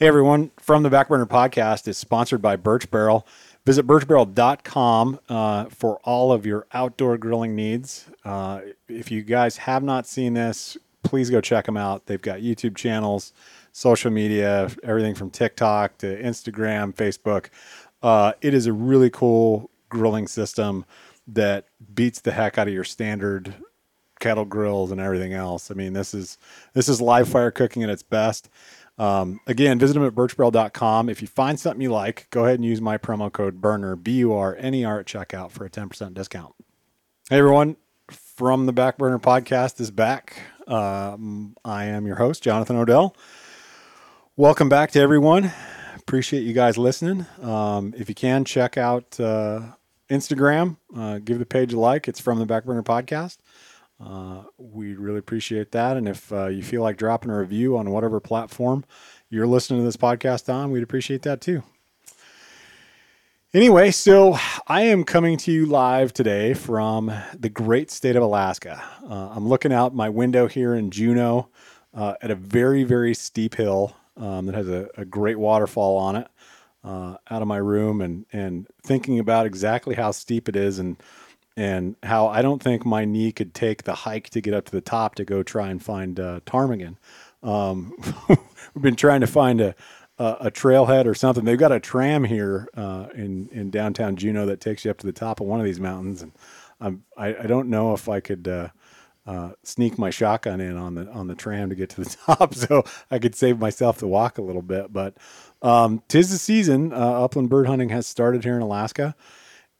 Hey everyone, from the Backburner Podcast is sponsored by Birch Barrel. Visit birchbarrel.com uh, for all of your outdoor grilling needs. Uh, if you guys have not seen this, please go check them out. They've got YouTube channels, social media, everything from TikTok to Instagram, Facebook. Uh, it is a really cool grilling system that beats the heck out of your standard kettle grills and everything else. I mean, this is this is live fire cooking at its best. Um, again, visit them at birchbarrel.com. If you find something you like, go ahead and use my promo code BURNER, B U R N E R at checkout for a 10% discount. Hey, everyone. From the Backburner Podcast is back. Um, I am your host, Jonathan Odell. Welcome back to everyone. Appreciate you guys listening. Um, if you can, check out uh, Instagram. Uh, give the page a like. It's from the Backburner Podcast. Uh, we'd really appreciate that. And if uh, you feel like dropping a review on whatever platform you're listening to this podcast on, we'd appreciate that too. Anyway, so I am coming to you live today from the great state of Alaska. Uh, I'm looking out my window here in Juneau uh, at a very, very steep hill um, that has a, a, great waterfall on it uh, out of my room and, and thinking about exactly how steep it is and and how I don't think my knee could take the hike to get up to the top to go try and find uh, ptarmigan. Um, we've been trying to find a, a, a, trailhead or something. They've got a tram here uh, in in downtown Juneau that takes you up to the top of one of these mountains, and I'm, I, I don't know if I could. Uh, uh, sneak my shotgun in on the on the tram to get to the top, so I could save myself the walk a little bit. But um, tis the season. Uh, upland bird hunting has started here in Alaska,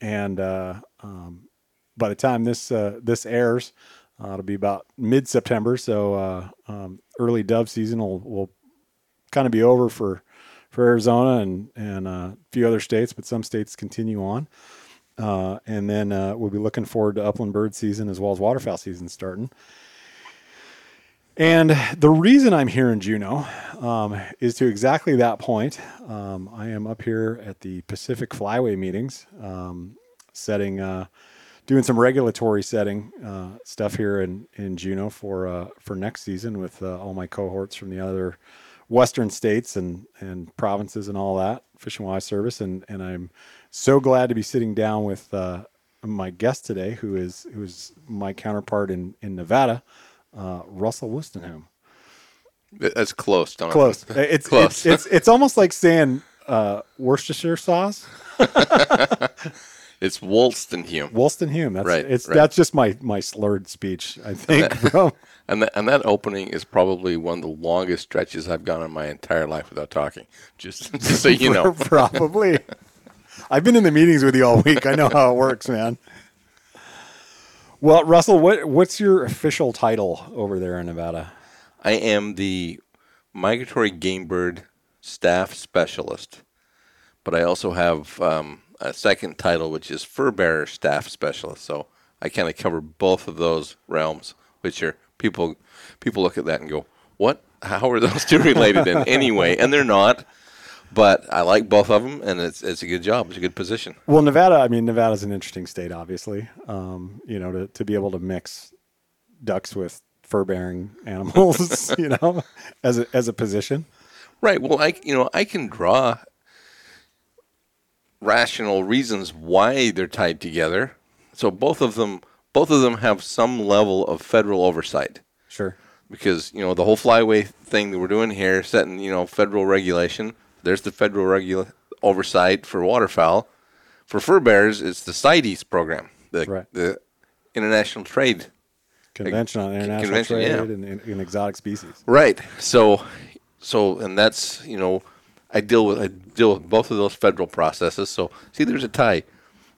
and uh, um, by the time this uh, this airs, uh, it'll be about mid September. So uh, um, early dove season will will kind of be over for for Arizona and and uh, a few other states, but some states continue on. Uh, and then we'll be looking forward to upland bird season as well as waterfowl season starting. And the reason I'm here in Juneau um, is to exactly that point. Um, I am up here at the Pacific Flyway meetings, um, setting uh, doing some regulatory setting uh, stuff here in, in Juneau for uh, for next season with uh, all my cohorts from the other western states and, and provinces and all that Fish and Wildlife Service and and I'm so glad to be sitting down with uh, my guest today who is who is my counterpart in in Nevada, uh, Russell Wostenham. That's close. Don't close. It's close. It's, it's, it's almost like saying uh, Worcestershire sauce. It's Wolstenholme. Wolstenholme. That's right. It's right. that's just my my slurred speech. I think. And that, and that, and that opening is probably one of the longest stretches I've gone in my entire life without talking. Just, just so you know. probably. I've been in the meetings with you all week. I know how it works, man. Well, Russell, what what's your official title over there in Nevada? I am the migratory game bird staff specialist, but I also have um, a second title, which is fur bearer staff specialist. So I kind of cover both of those realms, which are people people look at that and go, "What? How are those two related in any way?" And they're not. But I like both of them, and it's it's a good job. It's a good position. Well, Nevada. I mean, Nevada's an interesting state, obviously. Um, you know, to to be able to mix ducks with fur bearing animals, you know, as a as a position. Right. Well, I you know I can draw rational reasons why they're tied together. So both of them both of them have some level of federal oversight. Sure. Because, you know, the whole flyway thing that we're doing here, setting, you know, federal regulation, there's the federal regula- oversight for waterfowl. For fur bears, it's the CITES program, the, right. the International Trade Convention on International Convention, Trade yeah. in, in exotic species. Right. So, so, and that's, you know, I deal with I deal with both of those federal processes. So see, there's a tie.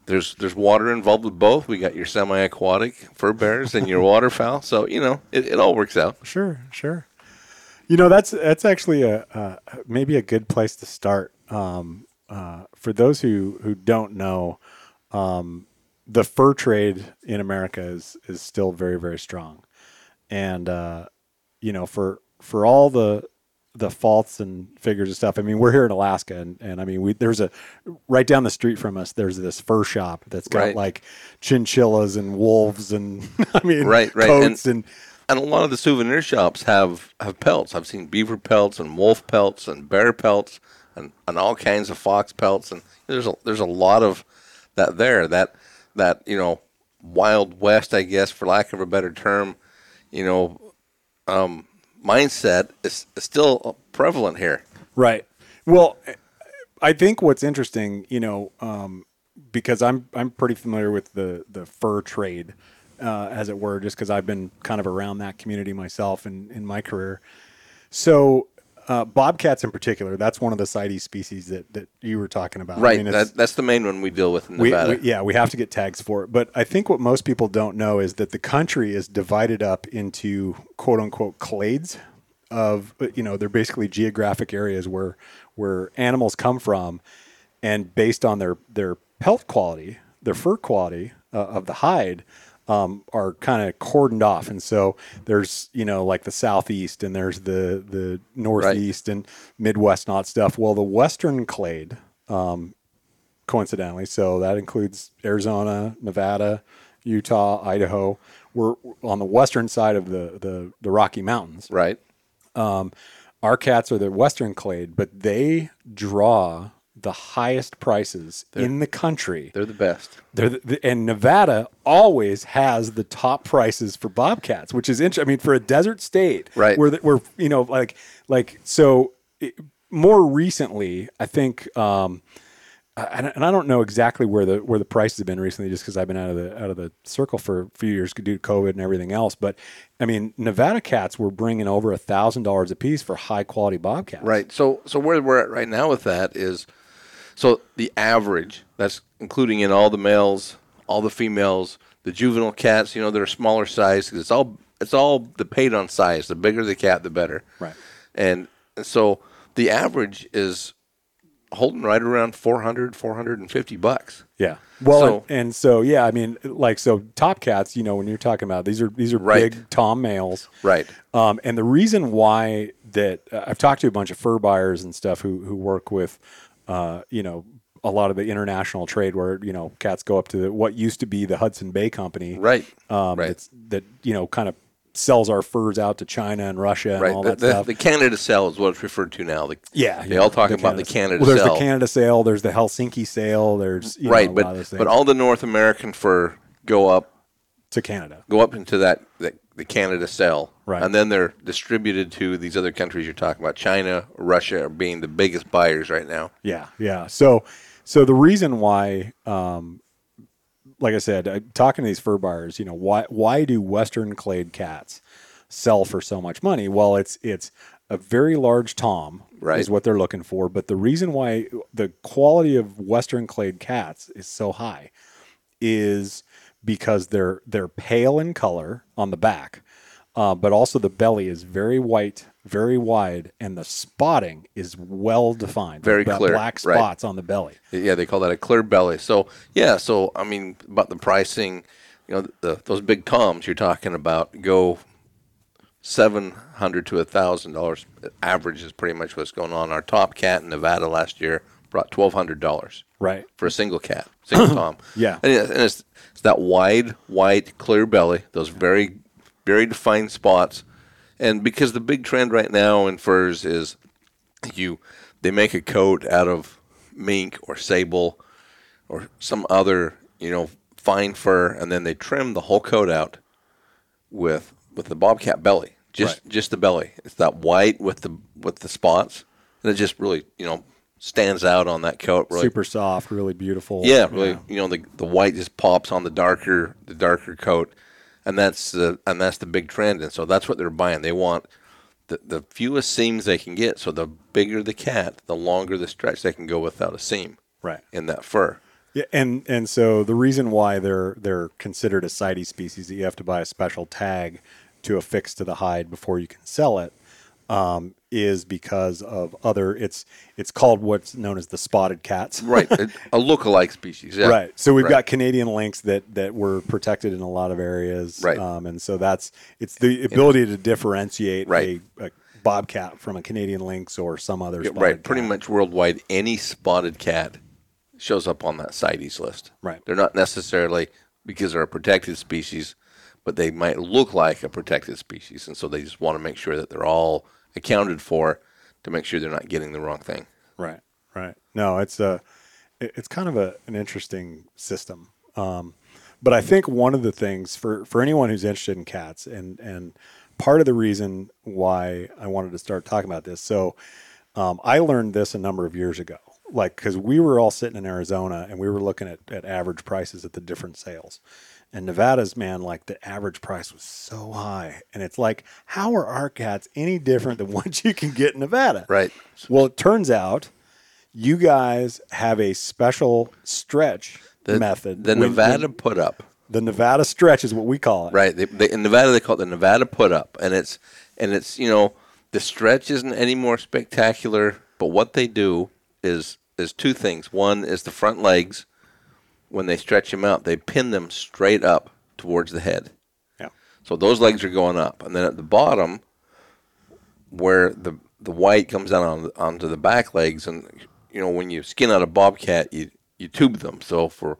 There's there's water involved with both. We got your semi-aquatic fur bears and your waterfowl. So you know it, it all works out. Sure, sure. You know, that's that's actually a, a maybe a good place to start. Um, uh, for those who who don't know, um, the fur trade in America is is still very very strong, and uh, you know for for all the the faults and figures and stuff. I mean, we're here in Alaska, and, and I mean, we there's a right down the street from us. There's this fur shop that's got Right. like chinchillas and wolves, and I mean, Right, right, coats and- and And a lot of the souvenir shops have, have pelts. I've seen beaver pelts and wolf pelts and bear pelts and, and all kinds of fox pelts. And there's a, there's a lot of that there. That that you know wild west, I guess, for lack of a better term, you know, um, mindset is, is still prevalent here. Right. Well, I think what's interesting, you know, um, because I'm I'm pretty familiar with the the fur trade, uh, as it were, just because I've been kind of around that community myself in in my career. So. Uh, bobcats in particular, that's one of the CITES species that, that you were talking about. I Right. mean, that, that's the main one we deal with in we, we- yeah, we have to get tags for it. But I think what most people don't know is that the country is divided up into quote unquote clades of you know they're basically geographic areas where where animals come from, and based on their their pelt quality, their fur quality uh, of the hide. Um, are kind of cordoned off, and so there's you know like the southeast, and there's the the northeast and midwest, not stuff. Well, the western clade, coincidentally. So that includes Arizona, Nevada, Utah, Idaho. We're on the western side of the, the, the Rocky Mountains. right. Our cats are the western clade, but they draw the highest prices in the country. They're the best. They're the, and Nevada always has the top prices for bobcats, which is interesting. I mean, for a desert state, Right. Where the, where you know, like like so. It, more recently, I think, um, I, and I don't know exactly where the where the prices have been recently, just because I've been out of the out of the circle for a few years due to COVID and everything else. But I mean, Nevada cats were bringing over a thousand dollars a piece for high quality bobcats. Right. So so where we're at right now with that is so the average, that's including in all the males, all the females, the juvenile cats, you know, they're smaller size 'cause it's all it's all the paid on size. The bigger the cat, the better. Right. And so the average is holding right around 400, 450 bucks. Yeah. Well, So- and, and so yeah, I mean, like so, top cats. You know, when you're talking about these are these are Right. big tom males, Right. Um, and the reason why that uh, I've talked to a bunch of fur buyers and stuff who who work with, uh, you know, a lot of the international trade where you know cats go up to the, what used to be the Hudson Bay Company, Right. Um, Right. That's, that you know kind of sells our furs out to China and Russia and Right. all The, that the, stuff. the Canada cell is what it's referred to now. The, yeah, They yeah, all talk about the Canada Well, there's sale. the Canada sale. There's the Helsinki sale. There's you right. know, a lot of those But but all the North American fur go up to Canada. go up into that, that the Canada cell, Right. and then they're distributed to these other countries you're talking about. China, Russia are being the biggest buyers right now. Yeah, yeah. So, so the reason why, um, like I said, uh, talking to these fur buyers, you know, why why do Western clade cats sell for so much money? Well, it's it's a very large tom Right. is what they're looking for, but the reason why the quality of Western clade cats is so high is because they're they're pale in color on the back, uh, but also the belly is very white, very wide, and the spotting is well defined. Very That clear, black right. spots on the belly. Yeah, they call that a clear belly. So yeah, so I mean about the pricing, you know, the, those big toms you're talking about go seven hundred to a thousand dollars. Average is pretty much what's going on. Our top cat in Nevada last year brought twelve hundred dollars. Right. for a single cat, single tom. Yeah. and, it, and it's, it's that wide, white, clear belly, those very, very defined spots, and because the big trend right now in furs is you, they make a coat out of mink or sable or some other you know fine fur, and then they trim the whole coat out with with the bobcat belly, just Right. just the belly. It's that white with the with the spots, and it just really you know stands out on that coat. Really, Super soft, really beautiful. yeah, really. You know, the the white just pops on the darker the darker coat, and that's the and that's the big trend. And so that's what they're buying. They want the the fewest seams they can get. So the bigger the cat, the longer the stretch they can go without a seam Right. in that fur. Yeah, and and so the reason why they're they're considered a CITES species that you have to buy a special tag to affix to the hide before you can sell it um, is because of other. It's it's called what's known as the spotted cats. Right, a, a look-alike species. Yeah. Right. So we've Right. got Canadian lynx that that were protected in a lot of areas. Right. Um, and so that's it's the ability to differentiate Right. a, a bobcat from a Canadian lynx or some other. Yeah, right. Pretty much worldwide, any spotted cat shows up on that CITES list. Right. They're not necessarily because they're a protected species, but they might look like a protected species, and so they just want to make sure that they're all accounted for to make sure they're not getting the wrong thing. Right. Right. No, it's a it's kind of a an interesting system. Um, but I think one of the things for for anyone who's interested in cats and and part of the reason why I wanted to start talking about this. So um, I learned this a number of years ago, like because we were all sitting in Arizona and we were looking at, at average prices at the different sales. And Nevada's man, like the average price was so high, and it's like, how are our cats any different than what you can get in Nevada? Right. Well, it turns out you guys have a special stretch The method. The When- Nevada when- put up. the Nevada stretch is what we call it. Right. They, they, in Nevada, they call it the Nevada put up, and it's and it's you know the stretch isn't any more spectacular, but what they do is is two things. One is the front legs. When they stretch them out, they pin them straight up towards the head. Yeah. So those legs are going up, and then at the bottom, where the the white comes down on, onto the back legs, and you know when you skin out a bobcat, you you tube them. So for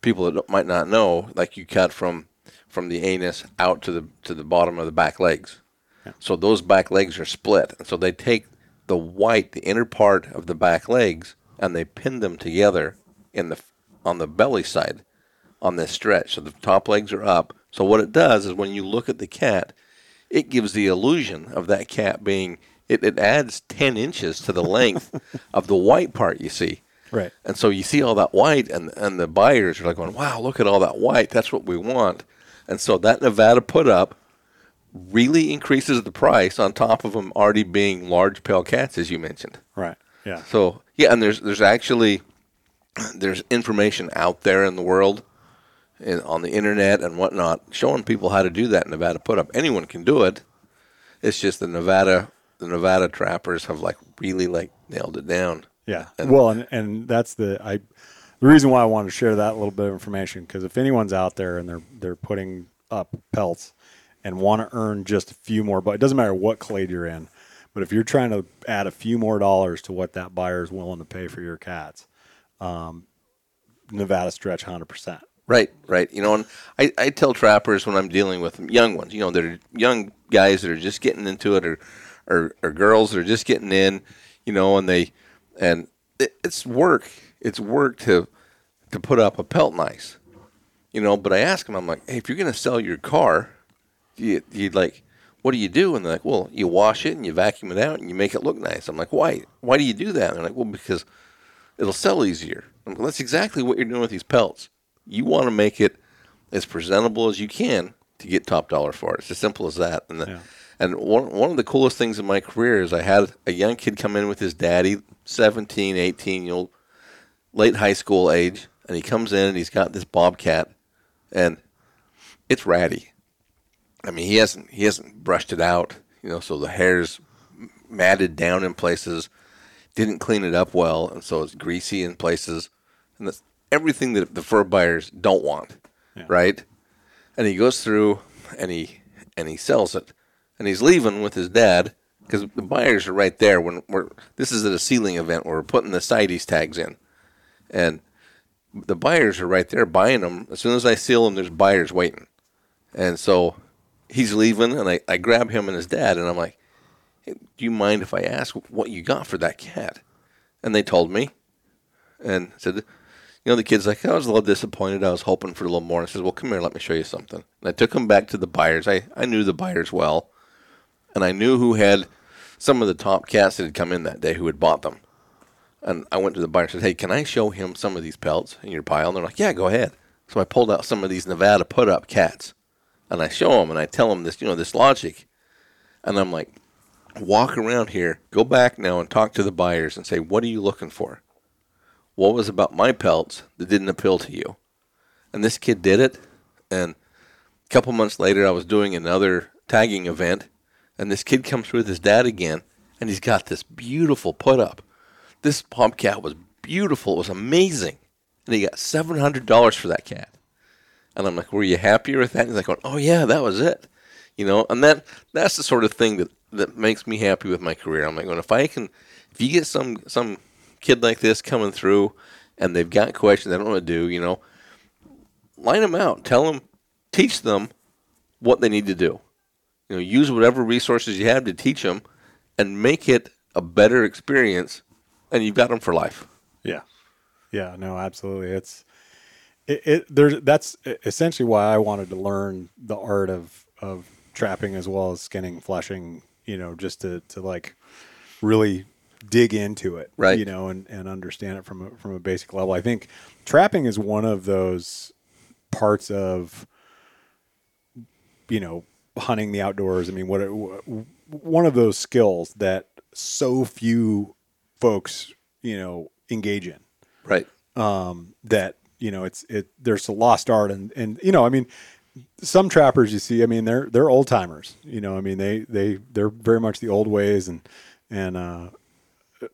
people that might not know, like you cut from from the anus out to the to the bottom of the back legs. Yeah. So those back legs are split, and so they take the white, the inner part of the back legs, and they pin them together in the on the belly side on this stretch. So the top legs are up. So what it does is when you look at the cat, it gives the illusion of that cat being it, it adds ten inches to the length of the white part you see. Right. And so you see all that white, and and the buyers are like going, "Wow, look at all that white. That's what we want." And so that Nevada put up really increases the price on top of them already being large pale cats, as you mentioned. Right. Yeah. So yeah, and there's there's actually there's information out there in the world, in, on the internet and whatnot, showing people how to do that Nevada put up. Anyone can do it. It's just the Nevada the Nevada trappers have like really like nailed it down. Yeah. well, and, and that's the I the reason why I wanted to share that little bit of information because if anyone's out there and they're they're putting up pelts and want to earn just a few more, but it doesn't matter what clade you're in, but if you're trying to add a few more dollars to what that buyer is willing to pay for your cats, um, Nevada stretch hundred percent. Right, right. You know, and I, I tell trappers when I'm dealing with them, young ones, you know, they're young guys that are just getting into it or, or, or girls that are just getting in, you know, and they, and it, it's work. It's work to, to put up a pelt nice, you know, but I ask them, I'm like, hey, if you're going to sell your car, you, you like, what do you do? And they're like, well, you wash it and you vacuum it out and you make it look nice. I'm like, why? Why do you do that? And they're like, well, because it'll sell easier. That's exactly what you're doing with these pelts. You want to make it as presentable as you can to get top dollar for it. It's as simple as that. And the, Yeah. and one one of the coolest things in my career is I had a young kid come in with his daddy, 17, 18 year old, late high school age, and he comes in and he's got this bobcat, and it's ratty. I mean, he hasn't he hasn't brushed it out, you know, so the hair's matted down in places. Didn't clean it up well, and so it's greasy in places, and that's everything that the fur buyers don't want, right? And he goes through and he and he sells it, and he's leaving with his dad because the buyers are right there. When we're this is at a sealing event where we're putting the CITES tags in, and the buyers are right there buying them. As soon as I seal them, there's buyers waiting, and so he's leaving, and I, I grab him and his dad, and I'm like, hey, "Do you mind if I ask what you got for that cat?" And they told me, and said, "You know, the kid's like, I was a little disappointed. I was hoping for a little more." And I says, "Well, come here, let me show you something." And I took him back to the buyers. I I knew the buyers well, and I knew who had some of the top cats that had come in that day who had bought them. And I went to the buyer and said, "Hey, can I show him some of these pelts in your pile?" And they're like, "Yeah, go ahead." So I pulled out some of these Nevada put up cats, and I show him and I tell him this, you know, this logic, and I'm like, "Walk around here, go back now and talk to the buyers and say, what are you looking for? What was about my pelts that didn't appeal to you?" And this kid did it, and a couple months later, I was doing another tagging event, and this kid comes through with his dad again, and he's got this beautiful put up. This pump cat was beautiful. It was amazing, and he got seven hundred dollars for that cat. And I'm like, "Were you happier with that?" And he's like, "Oh yeah, that was it." You know, and that that's the sort of thing that that makes me happy with my career. I'm like, "Well, if I can, if you get some some kid like this coming through, and they've got questions they don't know to do, you know, line them out, tell them, teach them what they need to do. You know, use whatever resources you have to teach them, and make it a better experience, and you've got them for life. Yeah, yeah, no, absolutely. It's it, it there's that's essentially why I wanted to learn the art of of trapping as well as skinning, fleshing. You know, just to to like really dig into it, Right. You know, and and understand it from a, from a basic level. I think trapping is one of those parts of you know hunting the outdoors. I mean, what one of those skills that so few folks you know engage in Right. um, that you know it's it there's a lost art and and you know I mean some trappers you see I mean they're they're old timers you know I mean they they they're very much the old ways and and uh,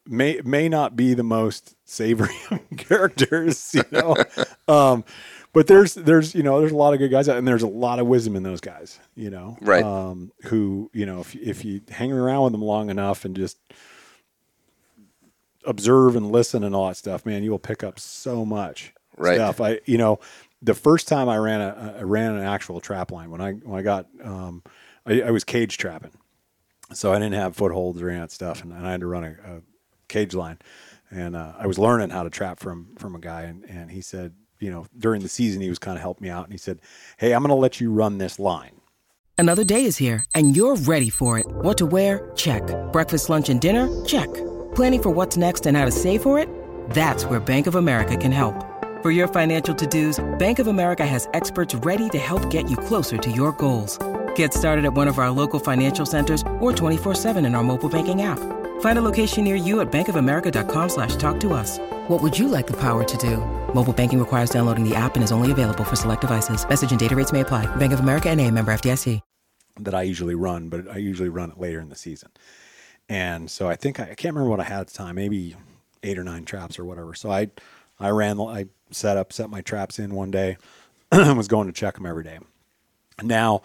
may may not be the most savory characters you know um, but there's there's you know there's a lot of good guys out and there's a lot of wisdom in those guys you know Right. um, who you know if if you hang around with them long enough and just observe and listen and all that stuff, man, you will pick up so much Right. stuff. I, you know, the first time I ran a, I ran an actual trap line when I, when I got, um, I, I was cage trapping. So I didn't have footholds or any of that stuff. And, and I had to run a, a cage line and, uh, I was learning how to trap from, from a guy. And, and he said, you know, during the season, he was kind of helping me out and he said, Hey, I'm going to let you run this line. Another day is here, and you're ready for it. What to wear? Check. Breakfast, lunch, and dinner? Check. Planning for what's next and how to save for it? That's where Bank of America can help. For your financial to-dos, Bank of America has experts ready to help get you closer to your goals. Get started at one of our local financial centers or 24-7 in our mobile banking app. Find a location near you at bankofamerica.com slash talk to us. What would you like the power to do? Mobile banking requires downloading the app and is only available for select devices. Message and data rates may apply. Bank of America and a member FDIC. that I usually run, but I usually run it later in the season. And so I think I, I can't remember what I had at the time, maybe eight or nine traps or whatever. So I, I ran, I set up, set my traps in one day, and was going to check them every day. Now,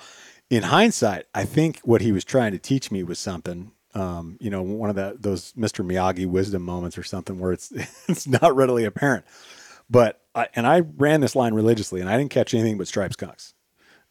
in hindsight, I think what he was trying to teach me was something. Um, you know, one of the those Mr. Miyagi wisdom moments or something where it's it's not readily apparent. But I, and I ran this line religiously, and I didn't catch anything but striped skunks.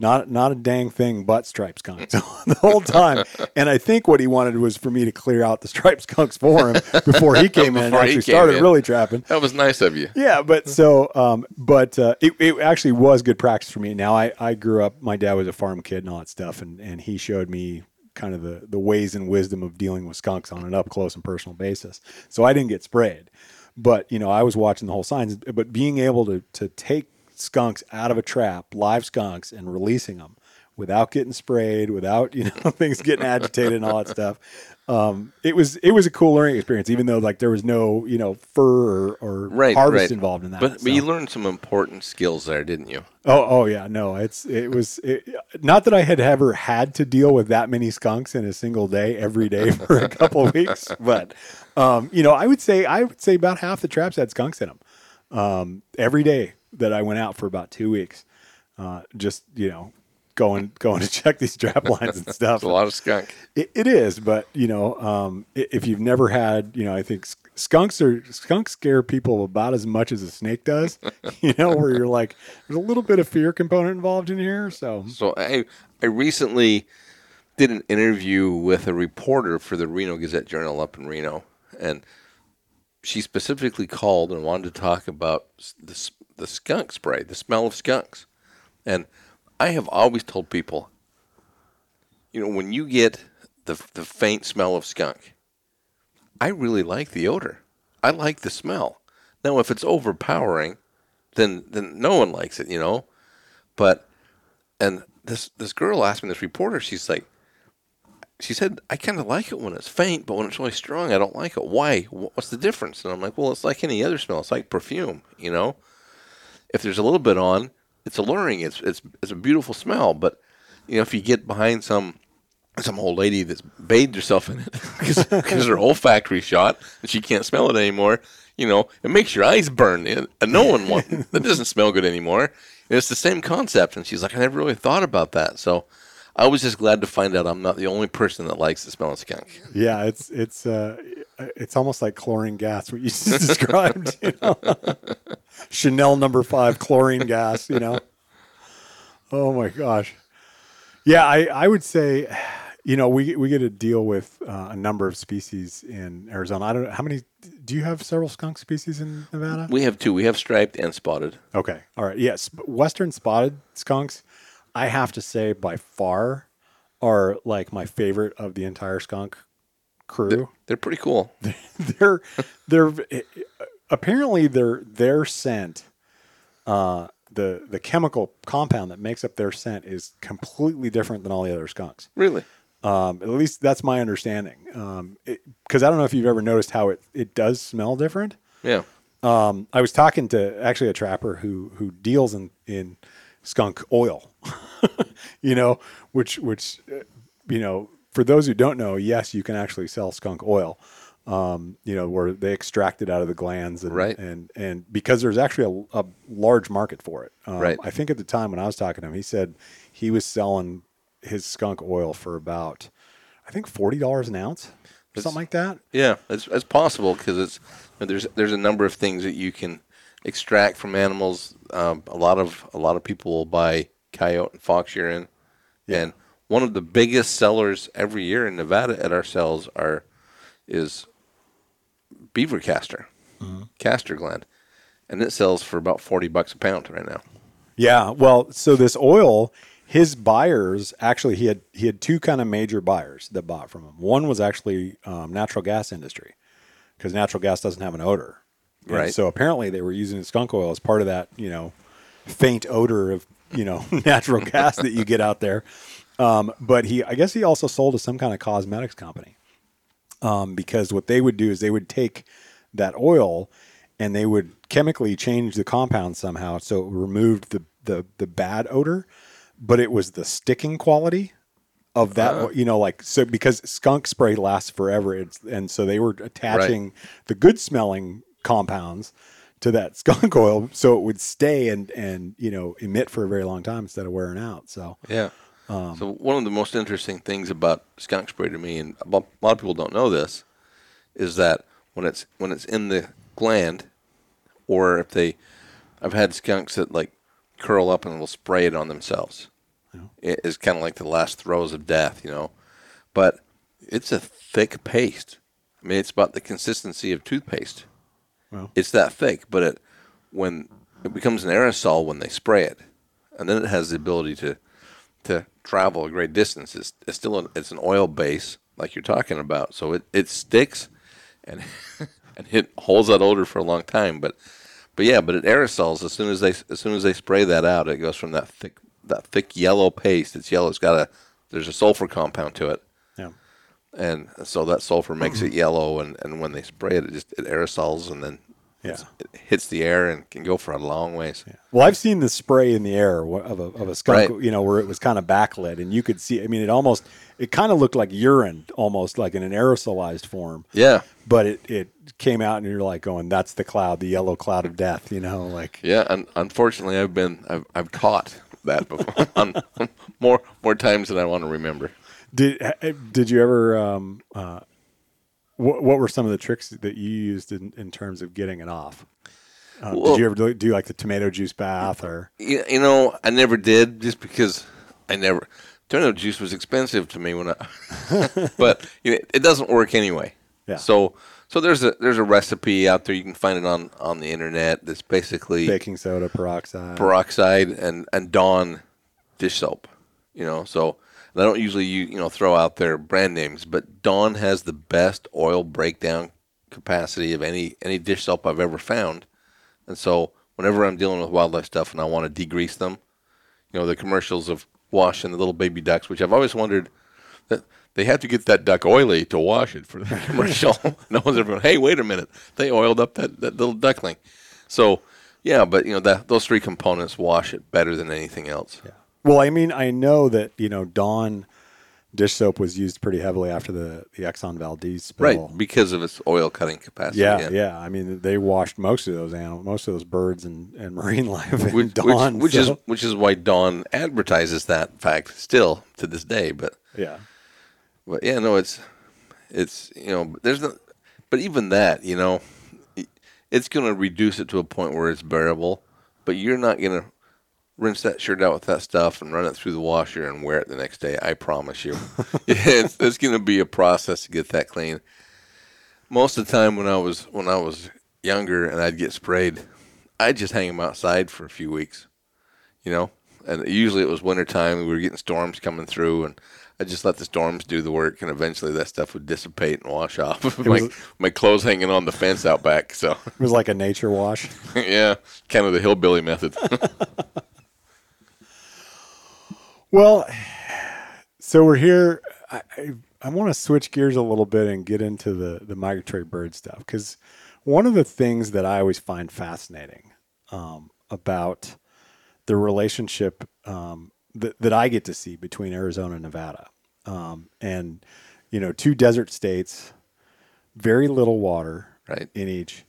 Not not a dang thing but striped skunks the whole time. And I think what he wanted was for me to clear out the striped skunks for him before he came in and Before he actually came started in. really trapping. That was nice of you. Yeah, but so, um, but uh, it, it actually was good practice for me. Now, I, I grew up, my dad was a farm kid and all that stuff, and, and he showed me kind of the, the ways and wisdom of dealing with skunks on an up close and personal basis. So I didn't get sprayed, but you know, I was watching the whole signs. But being able to to take skunks out of a trap, live skunks, and releasing them without getting sprayed, without you know things getting agitated and all that stuff. Um, it was it was a cool learning experience, even though like there was no you know fur or, or Right. harvest right. involved in that. But, so- but you learned some important skills there, didn't you? oh oh yeah, no, it's it was it, not that I had ever had to deal with that many skunks in a single day every day for a couple of weeks, but um, you know I would say I would say about half the traps had skunks in them um, every day that I went out for about two weeks. Uh, just you know going going to check these trap lines and stuff. It's a lot of skunk. It, it is, but you know, um, if you've never had, you know, I think skunks are skunks scare people about as much as a snake does. you know, where you're like, there's a little bit of fear component involved in here. So So I I recently did an interview with a reporter for the Reno Gazette Journal up in Reno, and she specifically called and wanted to talk about the the skunk spray, the smell of skunks, and I have always told people, you know, when you get the the faint smell of skunk, I really like the odor. I like the smell. Now, if it's overpowering, then then no one likes it, you know. But and this this girl asked me, this reporter, she's like, she said, I kind of like it when it's faint, but when it's really strong, I don't like it. Why? What's the difference? And I'm like, well, it's like any other smell. It's like perfume, you know. If there's a little bit on, it's alluring. It's it's it's a beautiful smell. But you know, if you get behind some some old lady that's bathed herself in it because her olfactory shot and she can't smell it anymore. You know, it makes your eyes burn. And no one wants that doesn't smell good anymore. And it's the same concept. And she's like, I never really thought about that. So I was just glad to find out I'm not the only person that likes the smell of skunk. Yeah, it's it's uh, it's almost like chlorine gas. What you just described. You know? Chanel number five chlorine gas. You know. Oh my gosh. Yeah, I I would say, you know, we we get to deal with uh, a number of species in Arizona. I don't know how many. Do you have several skunk species in Nevada? We have two. We have striped and spotted. Okay. All right. Yes. Western spotted skunks, I have to say by far are like my favorite of the entire skunk crew. They're pretty cool. they're they're apparently their their scent uh the the chemical compound that makes up their scent is completely different than all the other skunks. Really? Um, at least that's my understanding. Um, because I don't know if you've ever noticed how it it does smell different. Yeah. Um, I was talking to actually a trapper who who deals in in skunk oil, you know, which which uh, you know for those who don't know, yes, you can actually sell skunk oil. Um, you know, where they extract it out of the glands, and Right. and and because there's actually a, a large market for it. Um, Right. I think at the time when I was talking to him, he said he was selling his skunk oil for about, I think forty dollars an ounce, something like that. Yeah, it's, it's possible because it's there's there's a number of things that you can extract from animals. Um, a lot of a lot of people will buy coyote and fox urine, and one of the biggest sellers every year in Nevada at our cells are is beaver castor, castor gland, and it sells for about forty bucks a pound right now. Yeah, well, so this oil, his buyers actually he had he had two kind of major buyers that bought from him. One was actually um, natural gas industry because natural gas doesn't have an odor, And Right. So apparently they were using skunk oil as part of that you know faint odor of you know natural gas that you get out there. Um, but he, I guess he also sold to some kind of cosmetics company um, because what they would do is they would take that oil and they would chemically change the compound somehow so it removed the, the, the bad odor, but it was the sticking quality of that, you know, like, so because skunk spray lasts forever. It's, and so they were attaching the good smelling compounds to that skunk oil so it would stay and, and, you know, emit for a very long time instead of wearing out. So, Yeah. Um, so one of the most interesting things about skunk spray to me, and a lot of people don't know this, is that when it's when it's in the gland, or if they, I've had skunks that like curl up and will spray it on themselves. It is kind of like the last throes of death, you know. But it's a thick paste. I mean, it's about the consistency of toothpaste. It's that thick, but it when it becomes an aerosol when they spray it, and then it has the ability to to travel a great distance. It's, it's still an, it's an oil base like you're talking about, so it, it sticks and and it holds that odor for a long time. But but yeah, but it aerosols as soon as they as soon as they spray that out, it goes from that thick that thick yellow paste. It's yellow. It's got a there's a sulfur compound to it. And so that sulfur makes it yellow. And, and when they spray it, it just it aerosols and then Yeah. it hits the air and can go for a long ways. Well, I've seen the spray in the air of a, of a skunk, Right. you know, where it was kind of backlit and you could see, I mean, it almost, it kind of looked like urine, almost like in an aerosolized form, Yeah, but it, it came out and you're like going, that's the cloud, the yellow cloud of death, you know, like, Yeah, and unfortunately, I've been I've, I've caught that before on more more times than I want to remember. Did, eh, did you ever, um, uh, what, what were some of the tricks that you used in, in terms of getting it off? Um, Well- did you ever do, do like the tomato juice bath or? You, you know, I never did just because I never tomato juice was expensive to me when I. but you know, it doesn't work anyway. Yeah. So so there's a there's a recipe out there you can find it on on the internet that's basically Baking soda, peroxide. peroxide and and Dawn dish soap. You know, so and I don't usually you know throw out their brand names, but Dawn has the best oil breakdown capacity of any any dish soap I've ever found. And so whenever I'm dealing with wildlife stuff and I want to degrease them, you know, the commercials of washing the little baby ducks, which I've always wondered that they have to get that duck oily to wash it for the commercial. no one's ever going, hey, wait a minute, they oiled up that, that little duckling. So, yeah, but you know that those three components wash it better than anything else. Well, I mean, I know that you know Dawn dish soap was used pretty heavily after the the Exxon Valdez spill. Right, because of its oil cutting capacity. Yeah, yeah, I mean, they washed most of those animals, most of those birds and, and marine life Which, Dawn. which, which so- is which is why Dawn advertises that fact still to this day. But yeah, But yeah, no, it's it's you know, there's no, but even that, you know, it's going to reduce it to a point where it's bearable. But you're not going to rinse that shirt out with that stuff and run it through the washer and wear it the next day. I promise you, it's, it's going to be a process to get that clean. Most of the time, when I was when I was younger and I'd get sprayed, I'd just hang them outside for a few weeks you know. And usually it was wintertime. We were getting storms coming through, and I just let the storms do the work, and eventually that stuff would dissipate and wash off. my, was- my clothes hanging on the fence out back. So, it was like a nature wash. yeah, kind of the hillbilly method. Well, so we're here. I, I, I want to switch gears a little bit and get into the, the migratory bird stuff because one of the things that I always find fascinating um, about the relationship um, that, that I get to see between Arizona and Nevada, um, and you know, two desert states, very little water Right. in each,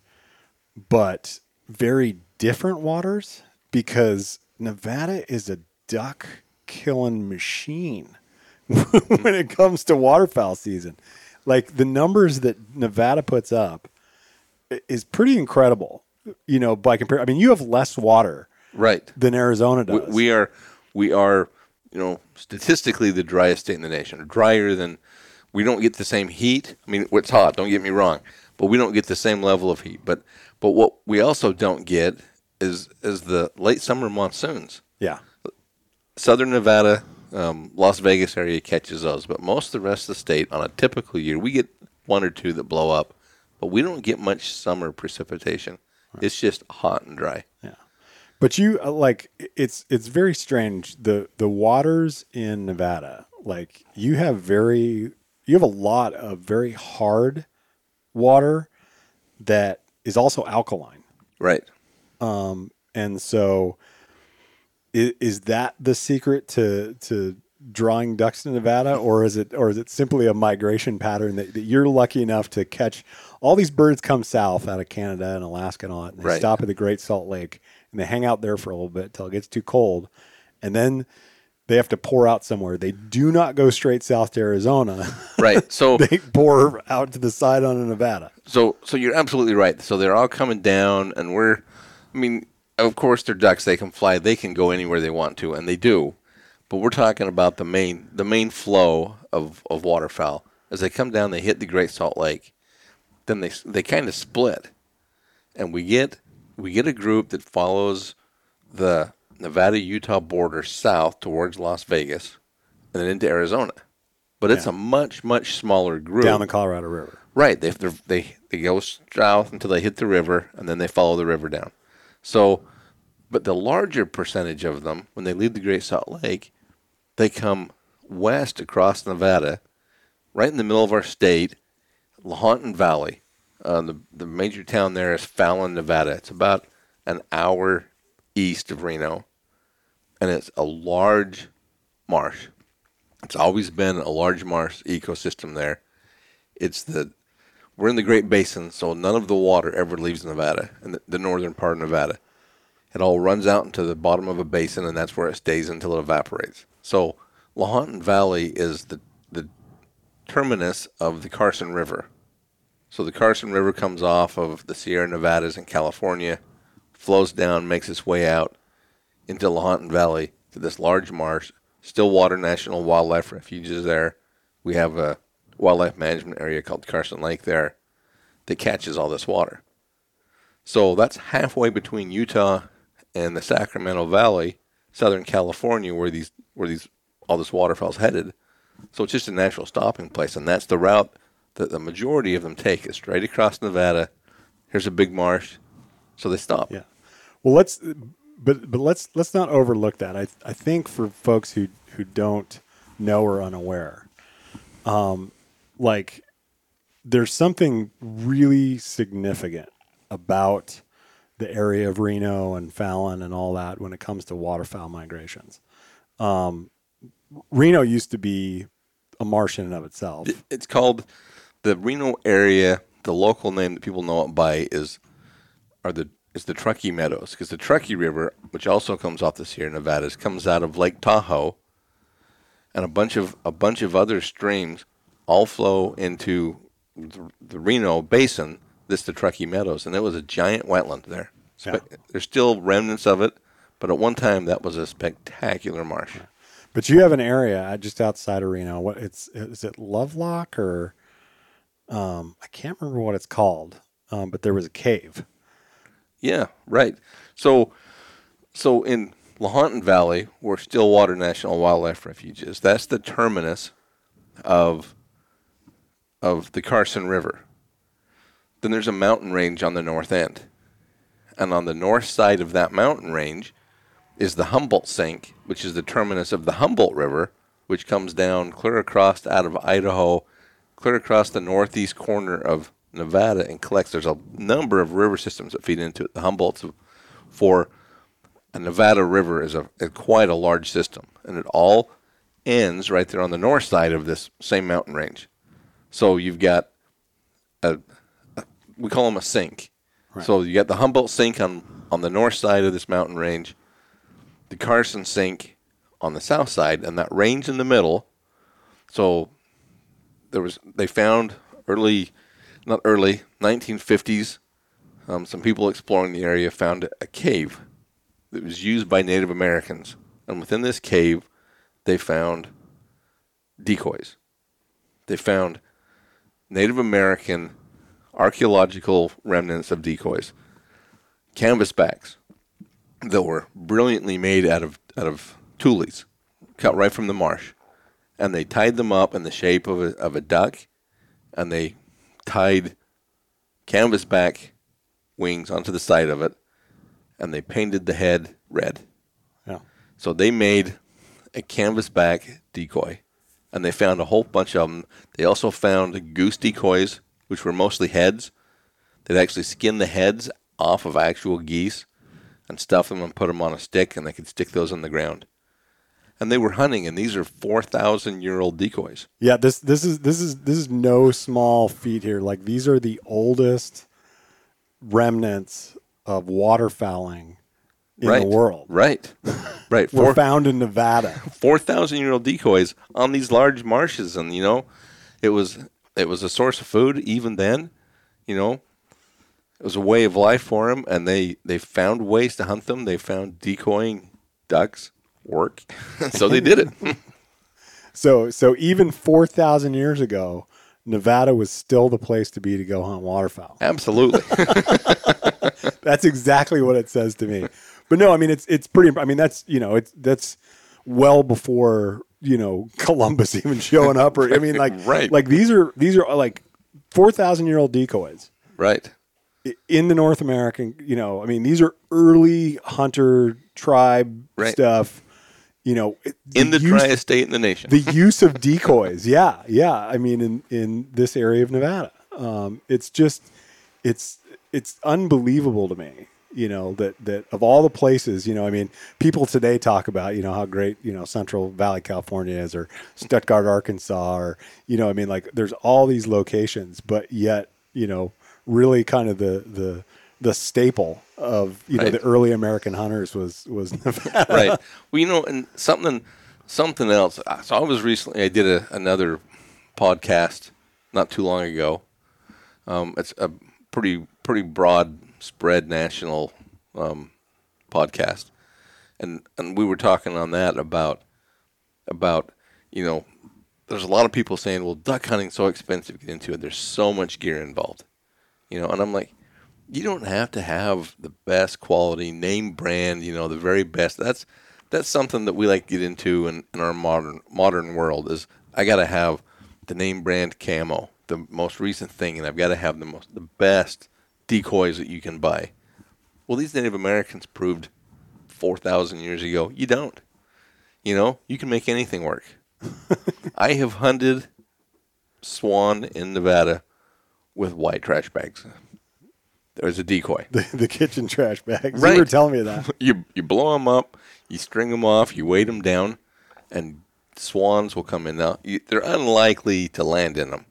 but very different waters because Nevada is a duck killing machine when it comes to waterfowl season. Like the numbers that Nevada puts up is pretty incredible. You know, by compare, I mean, you have less water right. than Arizona We, does. we are, we are, you know, statistically the driest state in the nation. Drier than, we don't get the same heat. I mean, it's hot. Don't get me wrong, but we don't get the same level of heat. But, but what we also don't get is is the late summer monsoons. yeah, Southern Nevada, um, Las Vegas area catches those, but most of the rest of the state on a typical year, we get one or two that blow up, but we don't get much summer precipitation. It's just hot and dry. yeah. But you uh, like it's it's very strange the the waters in Nevada. Like you have very you have a lot of very hard water that is also alkaline. Right. And so, is, is that the secret to to drawing ducks to Nevada, or is it or is it simply a migration pattern that, that you're lucky enough to catch? All these birds come south out of Canada and Alaska and all that, and they Right. stop at the Great Salt Lake and they hang out there for a little bit till it gets too cold, and then they have to pour out somewhere. They do not go straight south to Arizona. Right. So they pour out to the side on Nevada. So, so you're absolutely right. So they're all coming down, and we're, I mean, of course they're ducks. They can fly. They can go anywhere they want to, and they do. But we're talking about the main, the main flow of, of waterfowl as they come down. They hit the Great Salt Lake, then they they kind of split, and we get we get a group that follows the Nevada Utah border south towards Las Vegas, and then into Arizona. But it's a much much smaller group Down the Colorado River. Right. They they they go south until they hit the river, and then they follow the river down. So, but the larger percentage of them, when they leave the Great Salt Lake, they come west across Nevada, right in the middle of our state, Lahontan Valley. Uh, the the major town there is Fallon, Nevada. It's about an hour east of Reno, and it's a large marsh. It's always been a large marsh ecosystem there. It's the we're in the Great Basin, so none of the water ever leaves Nevada and the, the northern part of Nevada. It all runs out into the bottom of a basin, and that's where it stays until it evaporates. So Lahontan Valley is the the terminus of the Carson River. So the Carson River comes off of the Sierra Nevadas in California, flows down, makes its way out into Lahontan Valley to this large marsh. Stillwater National Wildlife Refuge is there. We have a wildlife management area called Carson Lake there that catches all this water. So that's halfway between Utah and the Sacramento Valley, Southern California, where these where these all this waterfowl's headed. So it's just a natural stopping place, and that's the route that the majority of them take. Is straight across Nevada. Here's a big marsh, so they stop. Yeah. Well, let's but but let's let's not overlook that. I I think for folks who who don't know or unaware, um, like there's something really significant about the area of Reno and Fallon and all that when it comes to waterfowl migrations. Um, Reno used to be a marsh in and of itself. It's called the Reno area. The local name that people know it by is are the is the Truckee Meadows because the Truckee River, which also comes off the Sierra Nevadas, comes out of Lake Tahoe, and a bunch of a bunch of other streams all flow into the, the Reno Basin. This the Truckee Meadows, and it was a giant wetland there. Yeah. There's still remnants of it, but at one time that was a spectacular marsh. But you have an area just outside of Reno. What it's is it Lovelock or um, I can't remember what it's called. Um, but there was a cave. Yeah, right. So, so in Lahontan Valley, where Stillwater National Wildlife Refuge is, that's the terminus of of the Carson River. Then there's a mountain range on the north end, and on the north side of that mountain range is the Humboldt Sink, which is the terminus of the Humboldt River, which comes down clear across out of Idaho, clear across the northeast corner of Nevada, and collects. There's a number of river systems that feed into it. The Humboldt's for a Nevada River is a, a quite a large system, and it all ends right there on the north side of this same mountain range. So you've got a, a we call them a sink. So you got the Humboldt Sink on on the north side of this mountain range, the Carson Sink on the south side, and that range in the middle. So there was they found early, not early, 1950s. Um, some people exploring the area found a cave that was used by Native Americans, and within this cave, they found decoys. They found Native American archaeological remnants of decoys, canvas canvasbacks that were brilliantly made out of out of tules, cut right from the marsh, and they tied them up in the shape of a, of a duck, and they tied canvasback wings onto the side of it, and they painted the head red. Yeah. So they made a canvasback decoy, and they found a whole bunch of them. They also found goose decoys, which were mostly heads. They'd actually skin the heads off of actual geese and stuff them and put them on a stick, and they could stick those in the ground. And they were hunting, and these are four thousand year old decoys. Yeah, this this is this is this is no small feat here. Like these are the oldest remnants of waterfowling in right. the world. Right. Right. Were Four found in Nevada. four thousand year old decoys on these large marshes, and you know, it was it was a source of food even then. You know, it was a way of life for them, and they they found ways to hunt them. They found decoying ducks work, so they did it. So so even four thousand years ago, Nevada was still the place to be to go hunt waterfowl. Absolutely. That's exactly what it says to me. But no, I mean it's it's pretty. I mean that's you know it's that's well before you know Columbus even showing up or I mean like Right. like these are these are like four thousand year old decoys right. in the North American. You know, I mean these are early hunter tribe Right. stuff. You know, In the use- driest state in the nation. the use of decoys. Yeah, yeah. I mean, in in this area of Nevada, um, it's just it's it's unbelievable to me. You know that that of all the places, you know, I mean, people today talk about you know how great you know Central Valley, California is, or Stuttgart, Arkansas, or you know, I mean, like there's all these locations, but yet you know, really kind of the the the staple of you know Right. the early American hunters was was Nevada. right. Well, you know, and something something else. So I was recently. I did a, another podcast not too long ago. Um, it's a pretty pretty broad spread national um, podcast, and and we were talking on that about about you know there's a lot of people saying well duck hunting's so expensive to get into it. There's so much gear involved. You know and i'm like you don't have to have the best quality name brand you know the very best. That's that's something that we like to get into in, in our modern modern world is i got to have the name brand camo the most recent thing and i've got to have the most the best decoys that you can buy well these native americans proved 4000 years ago you don't you know you can make anything work i have hunted swan in nevada with white trash bags there's a decoy the, the kitchen trash bags. Right. You were telling me that. you you blow them up, you string them off, you weight them down, and swans will come in now. You, they're unlikely to land in them,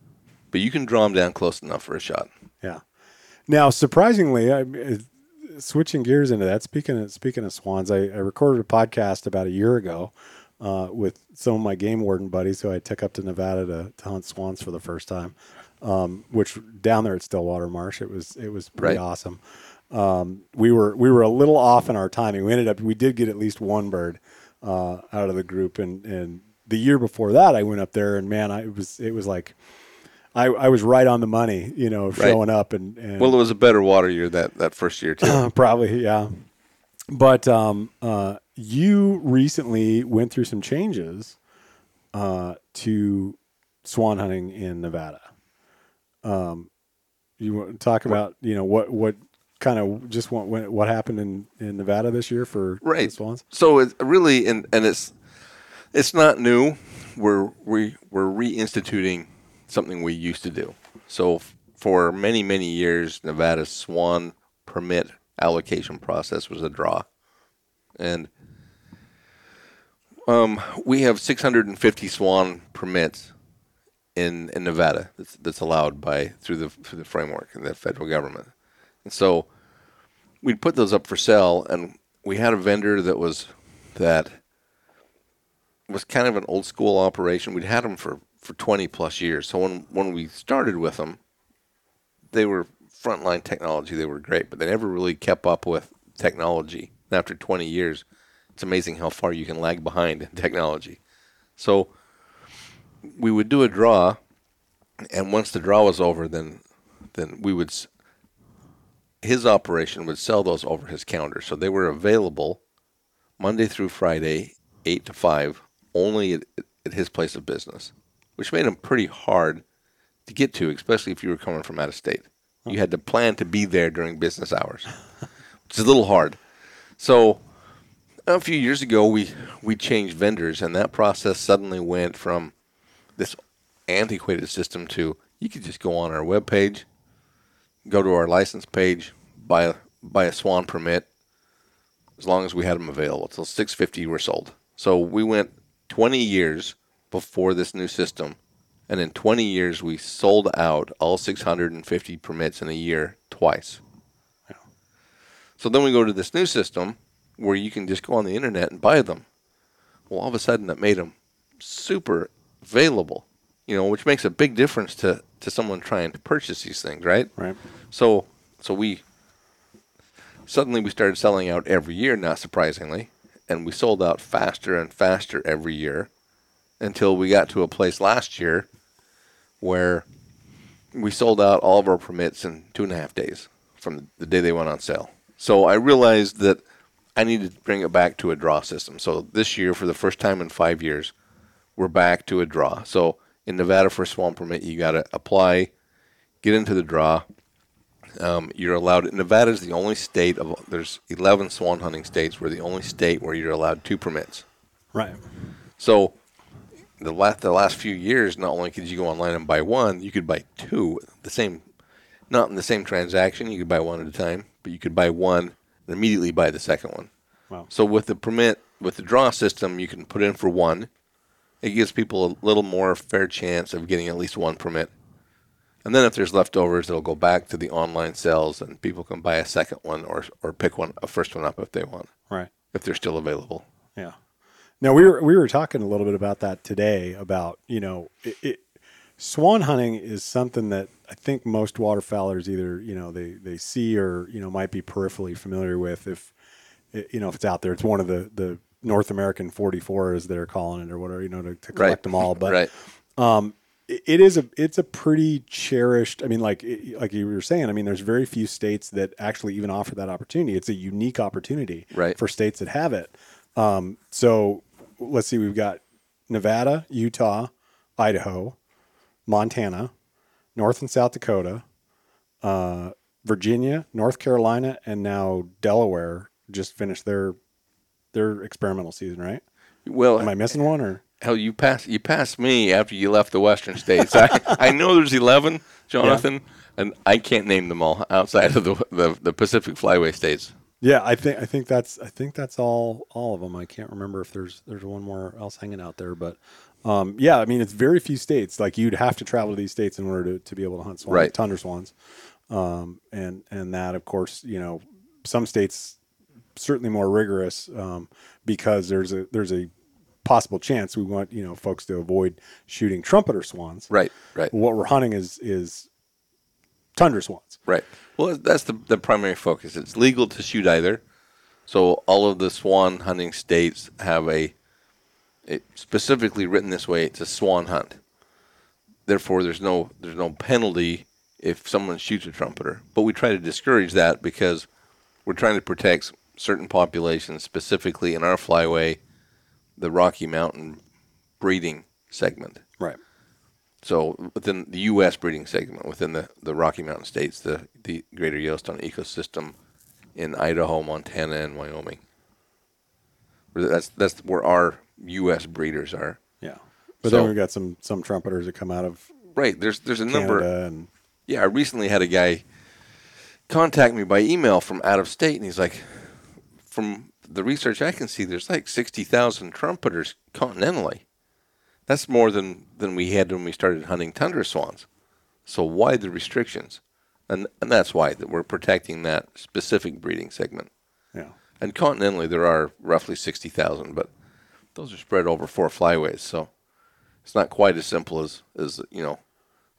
but you can draw them down close enough for a shot. Yeah. Now, surprisingly, I, switching gears into that. Speaking of speaking of swans, I, I recorded a podcast about a year ago uh, with some of my game warden buddies who I took up to Nevada to, to hunt swans for the first time. Um, which down there at Stillwater Marsh, it was it was pretty Right. awesome. Um, we were we were a little off in our timing. We ended up we did get at least one bird uh, out of the group, and and the year before that, I went up there, and man, I it was it was like. I, I was right on the money, you know, showing up and, and Well, it was a better water year that, that first year too. Probably, yeah. But um, uh, you recently went through some changes uh, to swan hunting in Nevada. Um, you want to talk about you know what what kind of just what what happened in, in Nevada this year for right swans? so it's really and and it's it's not new we're we we're reinstituting something we used to do. So f- for many many years nevada's swan permit allocation process was a draw. And um, we have 650 swan permits in, in Nevada that's, that's allowed by through the through the framework in the federal government, and so we'd put those up for sale, and we had a vendor that was that was kind of an old school operation. We'd had them for, for 20 plus years. So when when we started with them, they were frontline technology. They were great, but they never really kept up with technology. And after 20 years, it's amazing how far you can lag behind in technology. So we would do a draw, and once the draw was over, then then we would his operation would sell those over his counter. So they were available Monday through Friday, 8 to 5, only at, at his place of business, which made them pretty hard to get to, especially if you were coming from out of state. You had to plan to be there during business hours, which is a little hard. So a few years ago, we, we changed vendors, and that process suddenly went from this antiquated system to you could just go on our webpage, go to our license page, buy a, buy a swan permit, as long as we had them available. Till 650 were sold. So we went 20 years before this new system, and in 20 years we sold out all 650 permits in a year twice. So then we go to this new system where you can just go on the internet and buy them. Well, all of a sudden that made them super available, you know, which makes a big difference to, to someone trying to purchase these things, right? Right. So so we suddenly we started selling out every year, not surprisingly, and we sold out faster and faster every year until we got to a place last year where we sold out all of our permits in two and a half days from the day they went on sale. So I realized that I needed to bring it back to a draw system. So this year, for the first time in five years, we're back to a draw. So in Nevada for a swan permit, you got to apply, get into the draw. Um, you're allowed. Nevada is the only state of there's 11 swan hunting states. We're the only state where you're allowed two permits. Right. So the last the last few years, not only could you go online and buy one, you could buy two the same, not in the same transaction. You could buy one at a time, but you could buy one and immediately buy the second one. Wow. So with the permit, with the draw system, you can put in for one. It gives people a little more fair chance of getting at least one permit. And then if there's leftovers, it'll go back to the online sales, and people can buy a second one or or pick one a first one up if they want, Right. if they're still available. Yeah. Now we were we were talking a little bit about that today about you know it, it, swan hunting is something that I think most waterfowlers either you know they they see or you know might be peripherally familiar with if you know if it's out there. It's one of the the North American 44 as they're calling it or whatever you know to, to collect Right. them all. But right. um, it it is a it's a pretty cherished. I mean, like like you were saying. I mean, there's very few states that actually even offer that opportunity. It's a unique opportunity Right. for states that have it. Um, so let's see, we've got Nevada, Utah, Idaho, Montana, North and South Dakota, uh, Virginia, North Carolina, and now Delaware just finished their their experimental season. Right? Well, Am I missing one or? hell, you passed you passed me after you left the Western states. I, I know there's eleven, Jonathan, and I can't name them all outside of the the, the Pacific Flyway states. Yeah, I think I think that's I think that's all all of them. I can't remember if there's there's one more else hanging out there, but um, yeah, I mean it's very few states. Like you'd have to travel to these states in order to, to be able to hunt swans, Right. tundra swans, um, and and that of course you know some states certainly more rigorous um, because there's a there's a possible chance we want you know folks to avoid shooting trumpeter swans. Right, right. What we're hunting is is tundra swans. Right. Well, that's the the primary focus. It's legal to shoot either. So all of the swan hunting states have a, it specifically written this way. It's a swan hunt. Therefore, there's no there's no penalty if someone shoots a trumpeter. But we try to discourage that because we're trying to protect certain populations, specifically in our flyway, the Rocky Mountain breeding segment. So within the U.S. breeding segment, within the, the Rocky Mountain states, the, the Greater Yellowstone ecosystem in Idaho, Montana, and Wyoming. That's that's where our U.S. breeders are. Yeah. But So- then we've got some some trumpeters that come out of Right. There's there's a number. And Yeah, I recently had a guy contact me by email from out of state, and he's like, from the research I can see, there's like sixty thousand trumpeters continentally. That's more than than we had when we started hunting tundra swans. So why the restrictions? And and that's why that we're protecting that specific breeding segment. yeah. And continentally, there are roughly sixty thousand, but those are spread over four flyways, so it's not quite as simple as as you know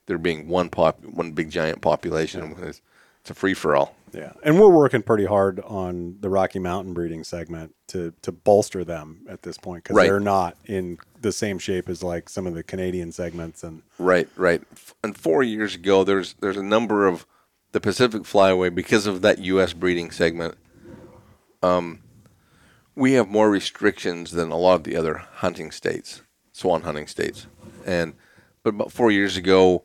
there being one pop one big giant population. It's, it's a free for all. Yeah, and we're working pretty hard on the Rocky Mountain breeding segment to to bolster them at this point because Right. they're not in the same shape as like some of the Canadian segments and Right, right. And four years ago, there's there's a number of the Pacific Flyway because of that U.S. breeding segment. Um, we have more restrictions than a lot of the other hunting states, swan hunting states, and but about four years ago,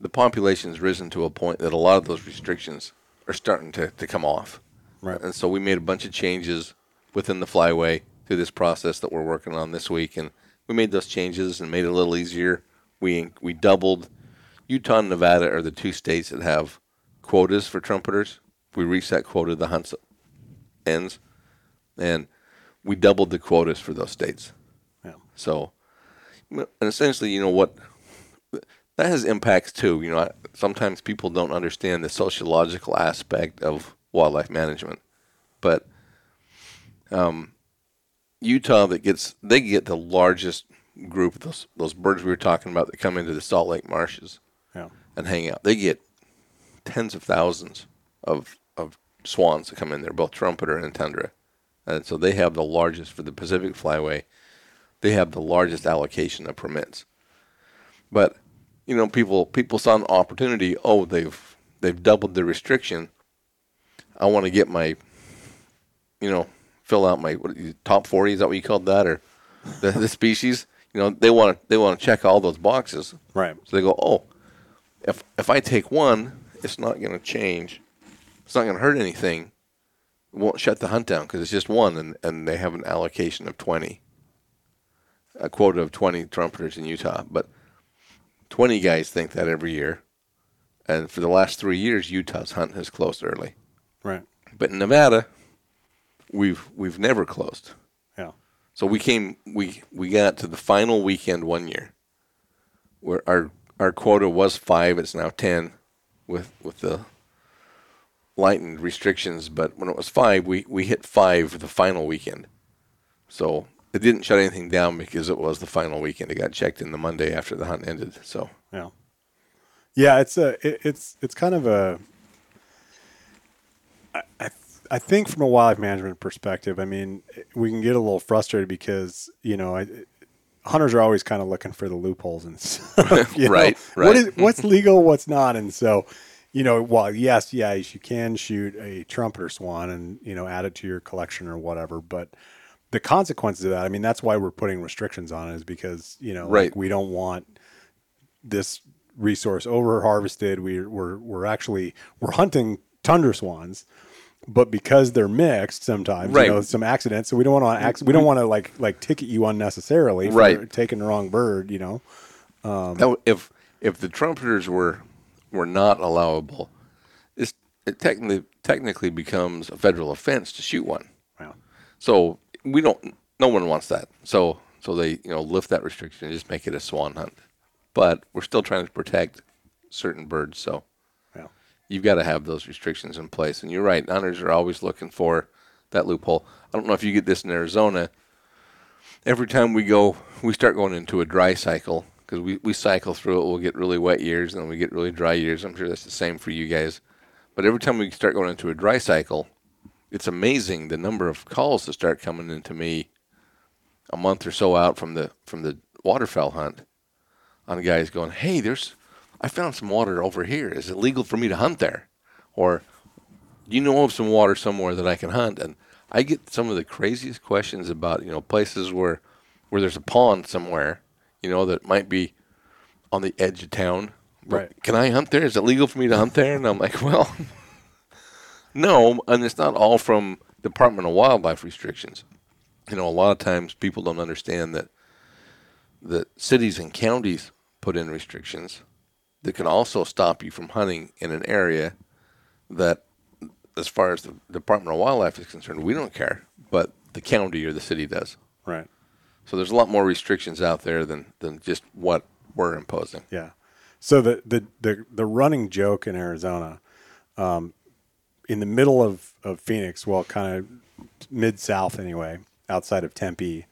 the population's risen to a point that a lot of those restrictions are starting to, to come off. Right. And so we made a bunch of changes within the flyway through this process that we're working on this week, and we made those changes and made it a little easier. We we doubled. Utah and Nevada are the two states that have quotas for trumpeters. We that quota, the hunt ends, and we doubled the quotas for those states. yeah, So, and essentially, you know what, that has impacts too. You know, I- sometimes people don't understand the sociological aspect of wildlife management, but um, Utah that gets they get the largest group of those those birds we were talking about that come into the Salt Lake marshes yeah, and hang out. They get tens of thousands of of swans that come in there, both trumpeter and tundra, and so they have the largest for the Pacific Flyway. They have the largest allocation of permits, but you know people people saw an opportunity. Oh, they've they've doubled the restriction. I want to get my, you know, fill out my what, top forty. Is that what you called that, or the, the species? You know, they want to they want to check all those boxes. right, So they go, oh, if if I take one, it's not going to change. It's not going to hurt anything. It won't shut the hunt down because it's just one, and, and they have an allocation of 20, a quota of 20 trumpeters in Utah. But 20 guys think that every year. And for the last three years, Utah's hunt has closed early. right, But in Nevada, we've we've never closed. yeah, So we came we we got to the final weekend one year where our our quota was five, it's now ten with with the lightened restrictions, but when it was five we, we hit five the final weekend. So it didn't shut anything down because it was the final weekend. It got checked in the Monday after the hunt ended. So yeah, yeah. It's a it, it's it's kind of a. I, I I think from a wildlife management perspective, I mean, we can get a little frustrated because you know, I, hunters are always kind of looking for the loopholes and stuff. you know? Right, What right. is what's legal, what's not, and so you know, while yes, yes, you can shoot a trumpeter swan and you know add it to your collection or whatever, but the consequences of that, I mean, that's why we're putting restrictions on it, is because you know, Right. like we don't want this resource over harvested. We, we're we're actually we're hunting tundra swans, but because they're mixed, sometimes Right. you know some accidents. So we don't want to mm, ac- we don't want to like like ticket you unnecessarily for Right. taking the wrong bird. You know, um, That w- if if the trumpeters were were not allowable, it's it technically technically becomes a federal offense to shoot one. Wow. So we don't. No one wants that. So so they you know lift that restriction and just make it a swan hunt. But we're still trying to protect certain birds. So Yeah. you've got to have those restrictions in place. And you're right. Hunters are always looking for that loophole. I don't know if you get this in Arizona. Every time we go, we start going into a dry cycle because we, we cycle through it. We'll get really wet years and then we get really dry years. I'm sure that's the same for you guys. But every time we start going into a dry cycle, it's amazing the number of calls that start coming into me a month or so out from the from the waterfowl hunt on guys going, "Hey, there's I found some water over here. Is it legal for me to hunt there?" Or do you know of some water somewhere that I can hunt? And I get some of the craziest questions about, you know, places where where there's a pond somewhere, you know, that might be on the edge of town. Right. Can I hunt there? Is it legal for me to hunt there? And I'm like, well, no, and it's not all from Department of Wildlife restrictions. You know, a lot of times people don't understand that that cities and counties put in restrictions that can also stop you from hunting in an area that, as far as the Department of Wildlife is concerned, we don't care, but the county or the city does. Right. So there's a lot more restrictions out there than, than just what we're imposing. Yeah. So the the the, the running joke in Arizona, um, in the middle of, of Phoenix, well, kind of mid south anyway, outside of Tempe,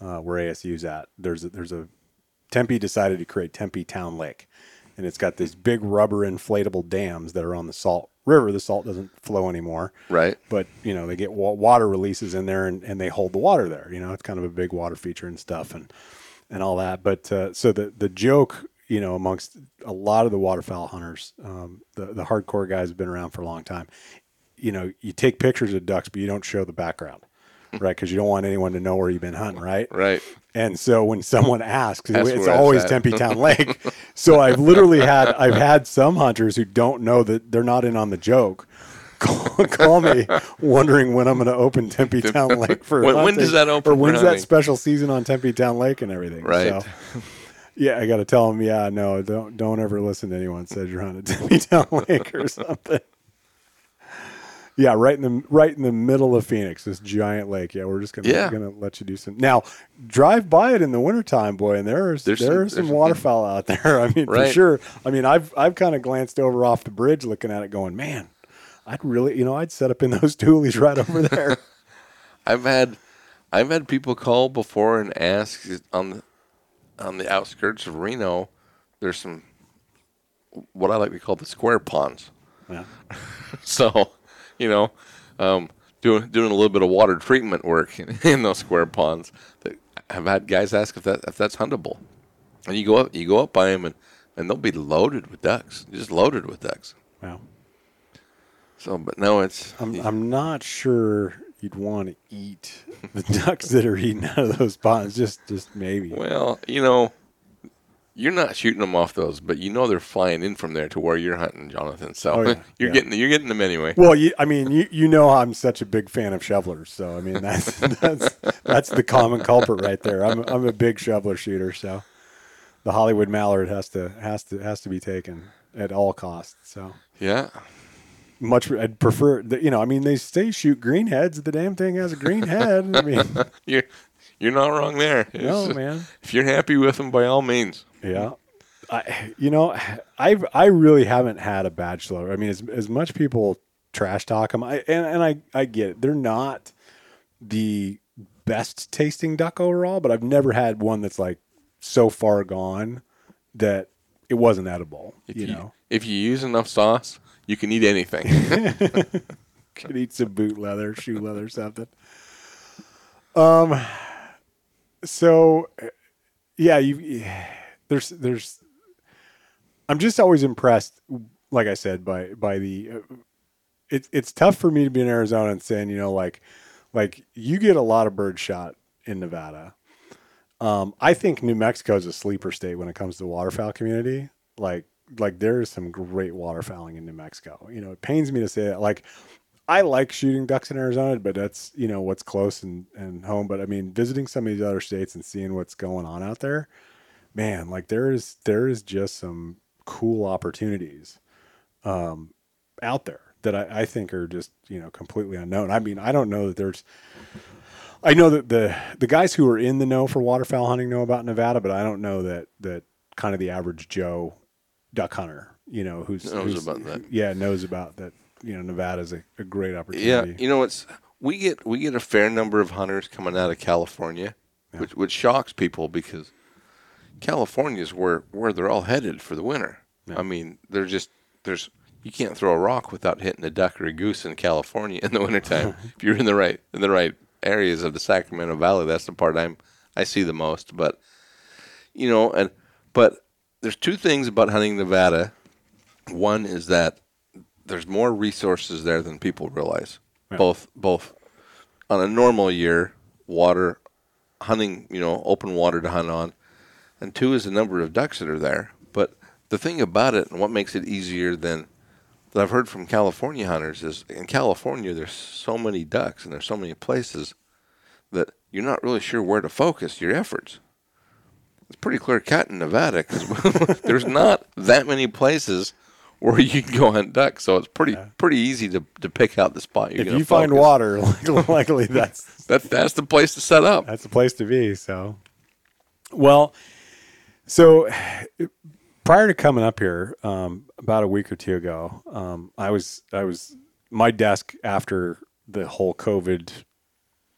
uh, where ASU's at. There's a, there's a Tempe decided to create Tempe Town Lake, and it's got these big rubber inflatable dams that are on the Salt River. The salt doesn't flow anymore, Right. but you know they get wa- water releases in there and, and they hold the water there you know it's kind of a big water feature and stuff and and all that but uh, so the the joke you know amongst a lot of the waterfowl hunters um, the the hardcore guys have been around for a long time you know you take pictures of ducks but you don't show the background right because you don't want anyone to know where you've been hunting right Right. and so when someone asks, That's it's always. Tempe Town Lake. so I've literally had I've had some hunters who don't know that they're not in on the joke. Call, call me wondering when I'm going to open Tempe Town Lake for When- when does that open or when's that special season on Tempe Town Lake and everything. Right. So, yeah, I got to tell them. Yeah, no, don't don't ever listen to anyone says you're hunting Tempe Town Lake or something. Yeah, right in the right in the middle of Phoenix, this giant lake. Yeah, we're just gonna Yeah. gonna let you do some now. Drive by it in the wintertime, boy, and there's There's there's, some- some, waterfowl out there. I mean, for sure. I mean, I've I've kind of glanced over off the bridge, looking at it, going, man, I'd really, you know, I'd set up in those tules right over there. I've had I've had people call before and ask on the on the outskirts of Reno. There's some what I like to call the square ponds. yeah. So, you know, um, doing doing a little bit of water treatment work in, in those square ponds. That I've had guys ask if that if that's huntable, and you go up you go up by them and and they'll be loaded with ducks, just loaded with ducks. Wow. So, but no, it's I'm I'm not sure you'd want to eat the ducks that are eating out of those ponds. Just just maybe. Well, you know, you're not shooting them off those, but you know they're flying in from there to where you're hunting, Jonathan. So Oh, yeah, you're yeah. getting you're getting them anyway. Well, you, I mean, you, you know I'm such a big fan of shovelers, so I mean that's that's that's the common culprit right there. I'm I'm a big shoveler shooter, so the Hollywood mallard has to has to has to be taken at all costs. So Yeah, much I'd prefer, you know, I mean they say shoot green heads. The damn thing has a green head. I mean, you're you're not wrong there. no It's- man, If you're happy with them, by all means. Yeah. I, you know, I I really haven't had a bachelor. I mean, as as much people trash talk them, I and, and I I get it. They're not the best tasting duck overall, but I've never had one that's like so far gone that it wasn't edible. If you know, if you use enough sauce, you can eat anything. could eat some boot leather, shoe leather, something. Um. So, yeah, you. There's there's. I'm just always impressed, like I said, by by the. Uh, it's it's tough for me to be in Arizona and saying, you know, like, like you get a lot of bird shot in Nevada. Um, I think New Mexico is a sleeper state when it comes to the waterfowl community. Like, like there is some great waterfowling in New Mexico. You know, it pains me to say that. Like, I like shooting ducks in Arizona, but that's you know what's close and, and home. But I mean, visiting some of these other states and seeing what's going on out there, man, like there is there is just some cool opportunities um, out there that I, I think are just you know completely unknown. I mean, I don't know that there's. I know that the the guys who are in the know for waterfowl hunting know about Nevada, but I don't know that that kind of the average Joe duck hunter, you know, who's Knows who's- about that. Yeah, knows about that. You know, Nevada's a, a great opportunity. Yeah, you know it's we get we get a fair number of hunters coming out of California, which which shocks people because California is where where they're all headed for the winter. I mean, they're just there's you can't throw a rock without hitting a duck or a goose in California in the wintertime. if you're in the right in the right areas of the Sacramento Valley, that's the part I'm I see the most. But you know, and but there's two things about hunting Nevada. One is that there's more resources there than people realize. Both both on a normal year, water hunting, you know, open water to hunt on, and two is the number of ducks that are there. But the thing about it and what makes it easier than that I've heard from California hunters is in California there's so many ducks and there's so many places that you're not really sure where to focus your efforts. It's pretty clear cut in Nevada because there's not that many places where you can go hunt ducks, so it's pretty pretty easy to, to pick out the spot you're if you to find water, likely that's That that's the place to set up. that's the place to be. So, well, so prior to coming up here, um, about a week or two ago, um, I was I was my desk after the whole COVID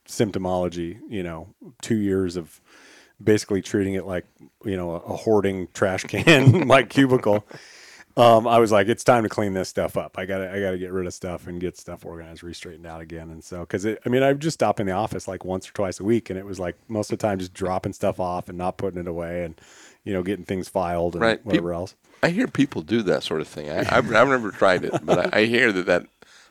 symptomology. You know, two years of basically treating it like you know a, a hoarding trash can my cubicle. Um, I was like, it's time to clean this stuff up. I gotta, I gotta get rid of stuff and get stuff organized, re-straightened out again. And so, cause it, I mean, I just stop in the office like once or twice a week, and it was like most of the time just dropping stuff off and not putting it away, and you know, getting things filed and Right. whatever else. I hear people do that sort of thing. I, I've, I've never tried it, but I, I hear that, that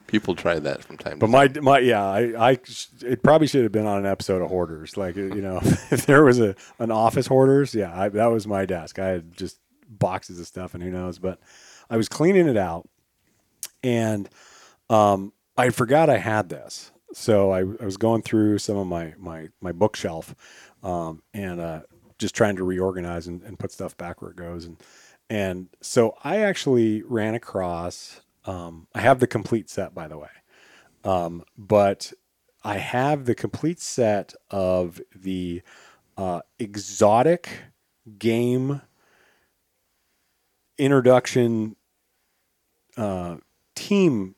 people try that from time But to time. But my, my, yeah, I, I, it probably should have been on an episode of Hoarders. Like, you know, if there was a an office Hoarders, yeah, I, that was my desk. I had just boxes of stuff, and who knows. But I was cleaning it out, and um, I forgot I had this. So I, I was going through some of my my my bookshelf, um, and uh, just trying to reorganize and, and put stuff back where it goes. And and so I actually ran across. Um, I have the complete set, by the way, um, but I have the complete set of the uh, exotic game introduction uh, team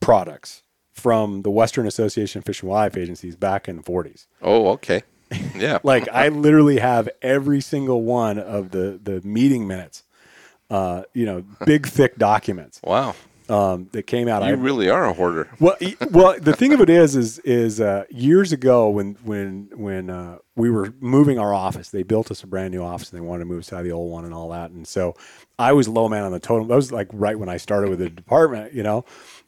products from the Western Association of Fish and Wildlife Agencies back in the 40s. Oh, okay. Yeah. Like I literally have every single one of the the meeting minutes. Uh, you know, big thick documents wow. um, that came out. You I, really are a hoarder. well, well, the thing of it is, is is uh, years ago when when when uh, we were moving our office, they built us a brand new office and they wanted to move us out of the old one and all that. And so I was low man on the totem. That was like right when I started with the department, you know.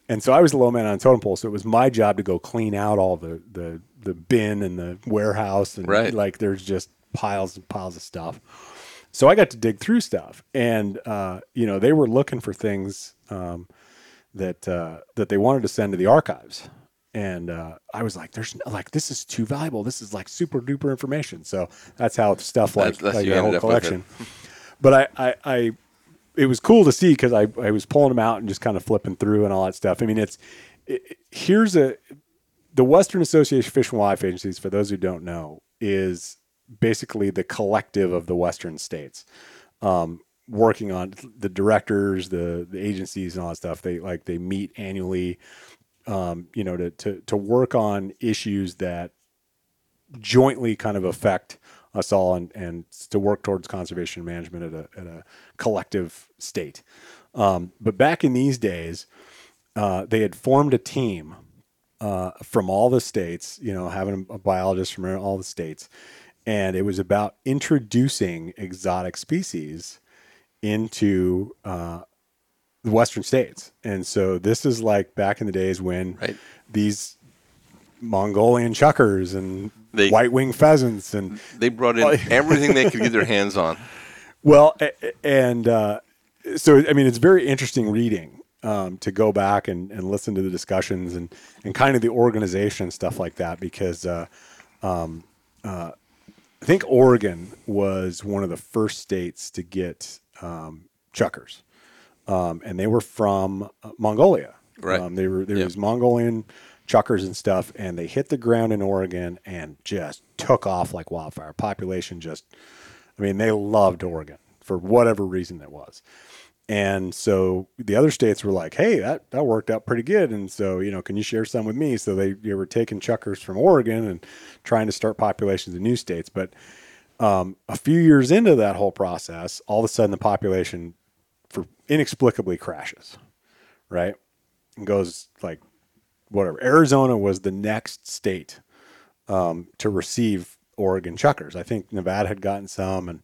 And so I was the low man on the totem pole. So it was my job to go clean out all the the the bin and the warehouse and Right. like there's just piles and piles of stuff. So I got to dig through stuff, and uh, you know they were looking for things. Um, that uh, that they wanted to send to the archives. And uh, I was like, "There's no, like this is too valuable. This is like super duper information." So that's how stuff like, That's- that's like you that whole ended up with it. collection. But I, I, I, it was cool to see because I, I was pulling them out and just kind of flipping through and all that stuff. I mean, it's it, here's a the Western Association of Fish and Wildlife Agencies. For those who don't know, is basically the collective of the Western states um, working on the directors, the the agencies, and all that stuff. They like they meet annually, um, you know, to to to work on issues that jointly kind of affect us all, and and to work towards conservation management at a at a collective state. Um, but back in these days, uh, they had formed a team uh, from all the states, you know, having a biologist from all the states, and it was about introducing exotic species into uh, the western states. And so this is like back in the days when Right. these Mongolian chukars and They- white winged pheasants and They brought in everything they could get their hands on. well, and uh, so I mean, it's very interesting reading um, to go back and, and listen to the discussions and and kind of the organization and stuff like that because uh, um, uh, I think Oregon was one of the first states to get um, chukars. um, and they were from uh, Mongolia. Right. Um, they were there Yep. was Mongolian chukars and stuff, and they hit the ground in Oregon and just took off like wildfire. Population just, I mean, they loved Oregon for whatever reason it was. And so the other states were like, "Hey, that that worked out pretty good." And so, you know, can you share some with me? So they, they were taking chukars from Oregon and trying to start populations in new states. But um, a few years into that whole process, all of a sudden the population, for inexplicably, crashes, right? And goes like whatever. Arizona was the next state um, to receive Oregon chukars. I think Nevada had gotten some, and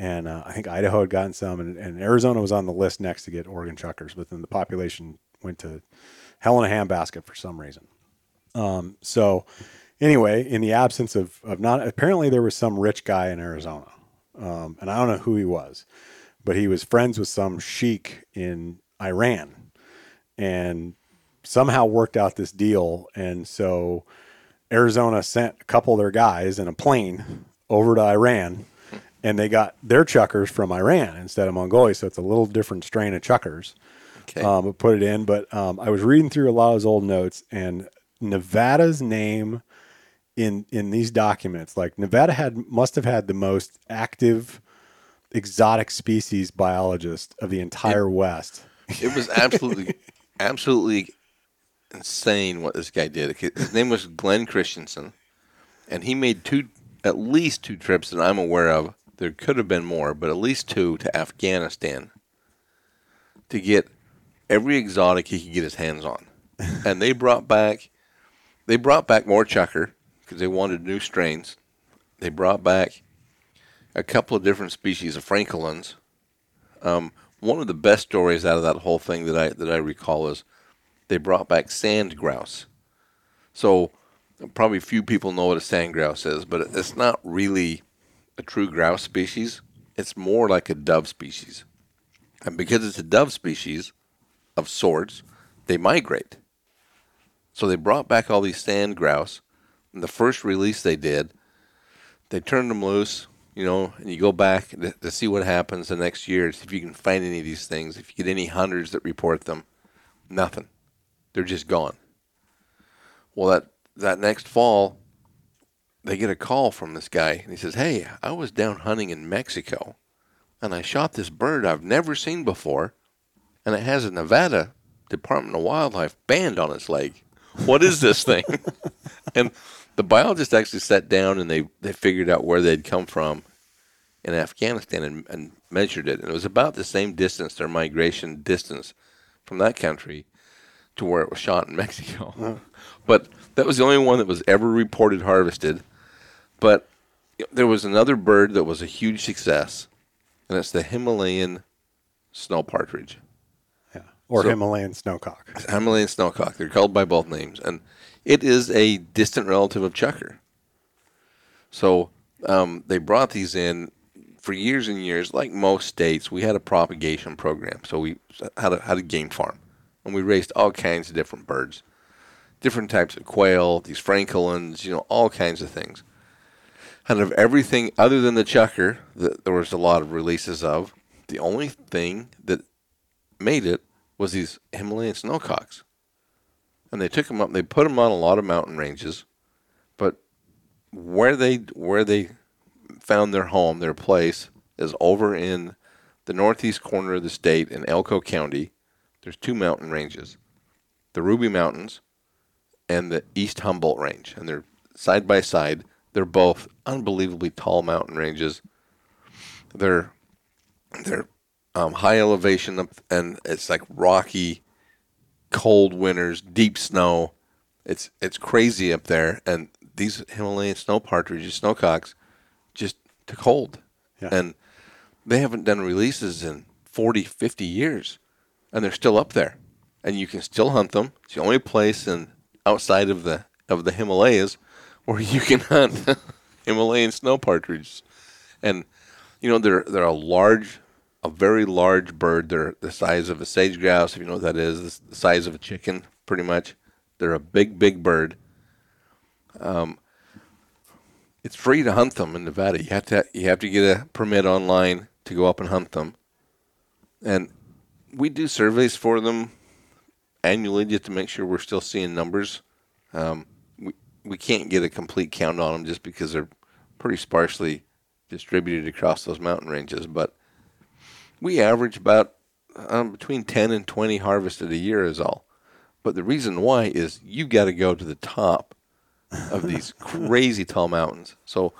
and uh, I think Idaho had gotten some, and, and Arizona was on the list next to get Oregon chukars. But then the population went to hell in a handbasket for some reason. Um, so anyway, in the absence of of not apparently there was some rich guy in Arizona, um, and I don't know who he was, but he was friends with some sheik in Iran, and somehow worked out this deal, and so. Arizona sent a couple of their guys in a plane over to Iran and they got their chukars from Iran instead of Mongolia. So it's a little different strain of chukars. Okay. Um, put it in. But um, I was reading through a lot of his old notes and Nevada's name in in these documents, like Nevada had must have had the most active exotic species biologist of the entire West. It was absolutely, absolutely insane what this guy did. His name was Glenn Christensen, and he made two, at least two trips that I'm aware of. There could have been more, but at least two to Afghanistan to get every exotic he could get his hands on. and they brought back, they brought back more chukar because they wanted new strains. They brought back a couple of different species of francolins. Um, one of the best stories out of that whole thing that I that I recall is they brought back sand grouse. So probably few people know what a sand grouse is, but it's not really a true grouse species. It's more like a dove species, and because it's a dove species of sorts, they migrate. So they brought back all these sand grouse. And the first release they did, they turned them loose, you know, and you go back to, to see what happens the next year, see if you can find any of these things. If you get any hunters that report them, nothing. They're just gone. Well, that that next fall, they get a call from this guy, and he says, "Hey, I was down hunting in Mexico, and I shot this bird I've never seen before, and it has a Nevada Department of Wildlife band on its leg. What is this thing?" and the biologist actually sat down and they, they figured out where they'd come from in Afghanistan and, and measured it. And it was about the same distance, their migration distance from that country to where it was shot in Mexico. But that was the only one that was ever reported harvested. But there was another bird that was a huge success, and it's the Himalayan snow partridge. Yeah. Or So- Himalayan snowcock. Himalayan snowcock. They're called by both names, and it is a distant relative of chukar. So um, they brought these in for years and years. Like most states, we had a propagation program. So we had a had a game farm, and we raised all kinds of different birds, different types of quail, these francolins, you know, all kinds of things. And of everything other than the chukar, that there was a lot of releases of. The only thing that made it was these Himalayan snowcocks. And they took them up. They put them on a lot of mountain ranges, but where they where they found their home, their place, is over in the northeast corner of the state in Elko County. There's two mountain ranges, the Ruby Mountains and the East Humboldt Range, and they're side by side. They're both unbelievably tall mountain ranges. They're they're um, high elevation up, and it's like rocky, cold winters, deep snow. It's it's crazy up there, and these Himalayan snow partridges, snowcocks, just took hold, Yeah. and they haven't done releases in 40, 50 years, and they're still up there, and you can still hunt them. It's the only place in outside of the of the Himalayas where you can hunt Himalayan snow partridges, and you know they're they're a large, a very large bird. They're the size of a sage grouse, if you know what that is. The size of a chicken, pretty much. They're a big, big bird. Um, it's free to hunt them in Nevada. You have to you have to get a permit online to go up and hunt them, and we do surveys for them annually just to make sure we're still seeing numbers. Um, we we can't get a complete count on them just because they're pretty sparsely distributed across those mountain ranges, but we average about um, between 10 and 20 harvested a year is all. But the reason why is you got to go to the top of these crazy tall mountains. So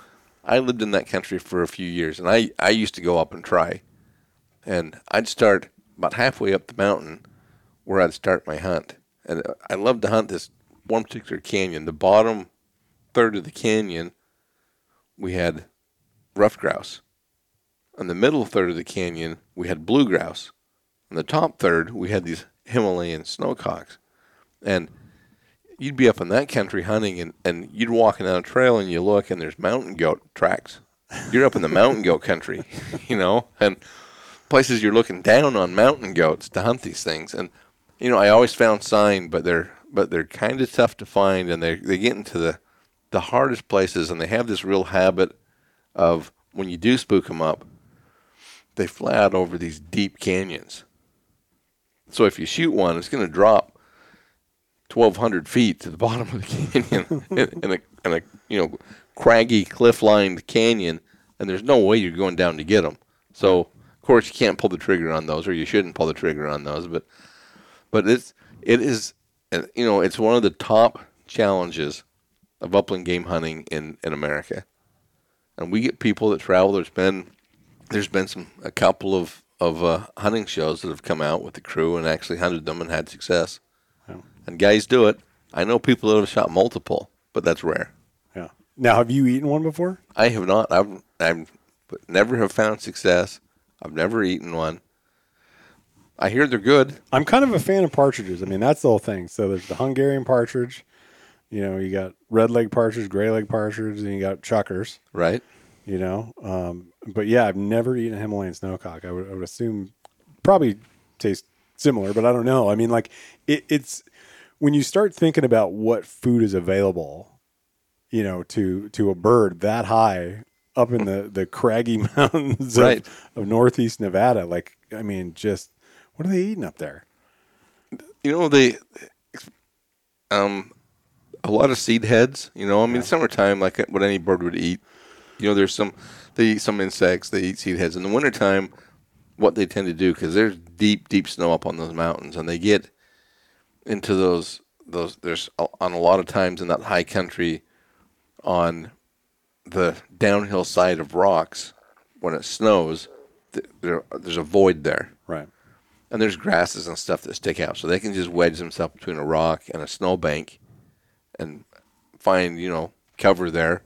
I lived in that country for a few years, and I, I used to go up and try. And I'd start about halfway up the mountain where I'd start my hunt. And I love to hunt this one particular canyon. The bottom third of the canyon, we had ruffed grouse. On the middle third of the canyon, we had blue grouse. On the top third, we had these Himalayan snowcocks. And you'd be up in that country hunting and, and you'd walking down a trail and you look and there's mountain goat tracks. You're up in the mountain goat country, you know, and places you're looking down on mountain goats to hunt these things. And you know, I always found sign, but they're but they're kind of tough to find, and they they get into the the hardest places, and they have this real habit of when you do spook them up, they fly out over these deep canyons. So if you shoot one, it's going to drop 1,200 feet to the bottom of the canyon in, a, in a you know craggy cliff-lined canyon, and there's no way you're going down to get them. So of course you can't pull the trigger on those, or you shouldn't pull the trigger on those. But but it's it is you know it's one of the top challenges of upland game hunting in in America, and we get people that travel. There's been there's been some a couple of of uh, hunting shows that have come out with the crew and actually hunted them and had success. Yeah. And guys do it. I know people that have shot multiple, but that's rare. Yeah. Now, have you eaten one before? I have not. I've I've never have found success. I've never eaten one. I hear they're good. I'm kind of a fan of partridges. I mean, that's the whole thing. So there's the Hungarian partridge. You know, you got red leg partridge, gray leg partridge, and you got chukars. Right. You know, um, but yeah, I've never eaten a Himalayan snowcock. I would, I would assume probably taste similar, but I don't know. I mean, like it, it's when you start thinking about what food is available, you know, to to a bird that high up in the the craggy mountains Right. of, of northeast Nevada. Like, I mean, just what are they eating up there? You know they, um, a lot of seed heads. You know, I mean, summertime like uh, what any bird would eat. You know, there's some they eat some insects. They eat seed heads in the wintertime. What they tend to do because there's deep, deep snow up on those mountains, and they get into those those. There's on a lot of times in that high country, on the downhill side of rocks when it snows, th- there, there's a void there Right. and there's grasses and stuff that stick out, so they can just wedge themselves between a rock and a snowbank, and find you know cover there.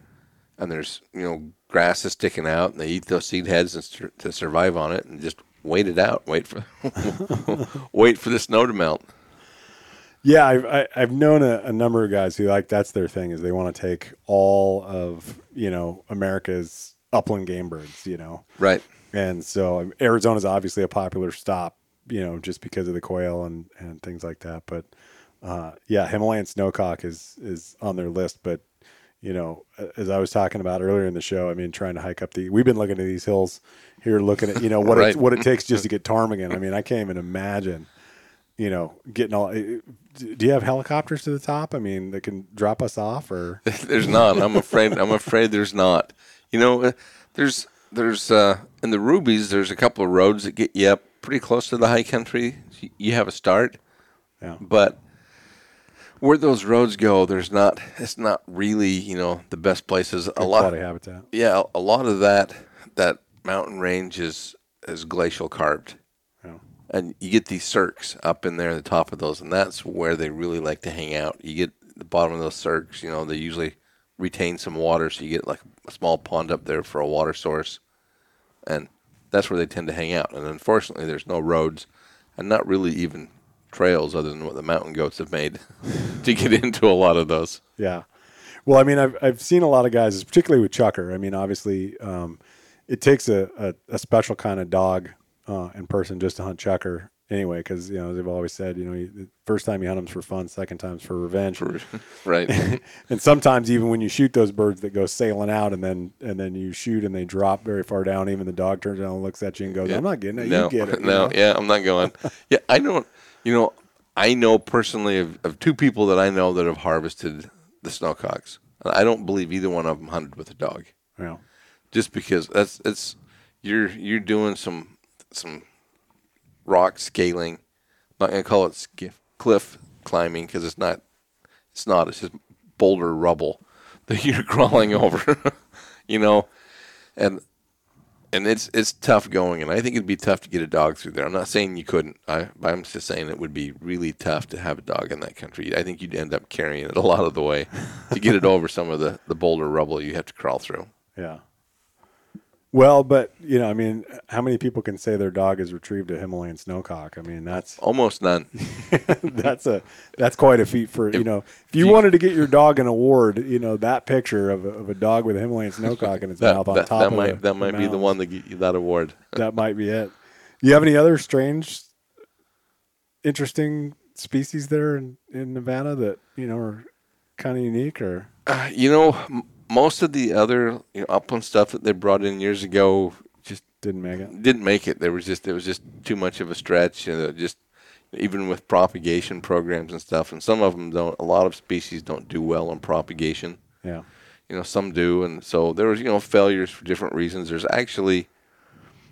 And there's you know grasses sticking out, and they eat those seed heads and sur- to survive on it, and just wait it out, wait for wait for the snow to melt. Yeah, I've I, I've known a, a number of guys who like that's their thing is they want to take all of you know America's upland game birds, you know, Right. and so um, Arizona's obviously a popular stop, you know, just because of the quail and and things like that. But uh, yeah, Himalayan snowcock is is on their list, but you know, as I was talking about earlier in the show, I mean, trying to hike up the, we've been looking at these hills here, looking at, you know, what, Right. it, what it takes just to get ptarmigan. I mean, I can't even imagine, you know, getting all, eh, do you have helicopters to the top? I mean, that can drop us off or, there's not. I'm afraid. I'm afraid there's not. You know, uh, there's there's uh, in the Rubies. There's a couple of roads that get you up pretty close to the high country. You have a start, yeah. but where those roads go, there's not. It's not really you know the best places. A lot. of habitat. Yeah, a lot of that that mountain range is is glacial carved. Yeah. And you get these cirques up in there at the top of those, and that's where they really like to hang out. You get the bottom of those cirques, you know, they usually retain some water, so you get like a small pond up there for a water source, and that's where they tend to hang out. And unfortunately, there's no roads, and not really even trails other than what the mountain goats have made to get into a lot of those. Yeah. Well, I mean, I've I've seen a lot of guys, particularly with chukar. I mean, obviously, um, it takes a, a, a special kind of dog uh, in person just to hunt chukar. anyway, because you know they've always said, you know, you, the first time you hunt them's for fun, second time's for revenge. right. and sometimes even when you shoot those birds that go sailing out and then and then you shoot and they drop very far down, even the dog turns around and looks at you and goes, "I'm not getting it. no, you get it." no, know? yeah, I'm not going. yeah, I don't. You know, I know personally of, of two people that I know that have harvested the snowcocks. And I don't believe either one of them hunted with a dog, Yeah. just because that's it's you're you're doing some some rock scaling. I'm not gonna call it skiff, cliff climbing because it's not. It's not. It's just boulder rubble that you're crawling over. you know, and and it's it's tough going, and I think it'd be tough to get a dog through there. I'm not saying you couldn't. I I'm just saying it would be really tough to have a dog in that country. I think you'd end up carrying it a lot of the way to get it over some of the the boulder rubble you have to crawl through. Yeah. Well, but you know, I mean, how many people can say their dog has retrieved a Himalayan snowcock? I mean, that's Almost none. that's a that's quite a feat for you know. If you wanted to get your dog an award, you know that picture of a, of a dog with a Himalayan snowcock in its That, mouth on that, top that of might the- that might be the one that get you that award. that might be it. You have any other strange, interesting species there in, in Nevada that you know are kind of unique or Uh, you know, most of the other you know, upland stuff that they brought in years ago just didn't make it? didn't make it. There was just it was just too much of a stretch. You know, just even with propagation programs and stuff, and some of them don't. A lot of species don't do well on propagation. Yeah, You know, some do, and so there was you know failures for different reasons. There's actually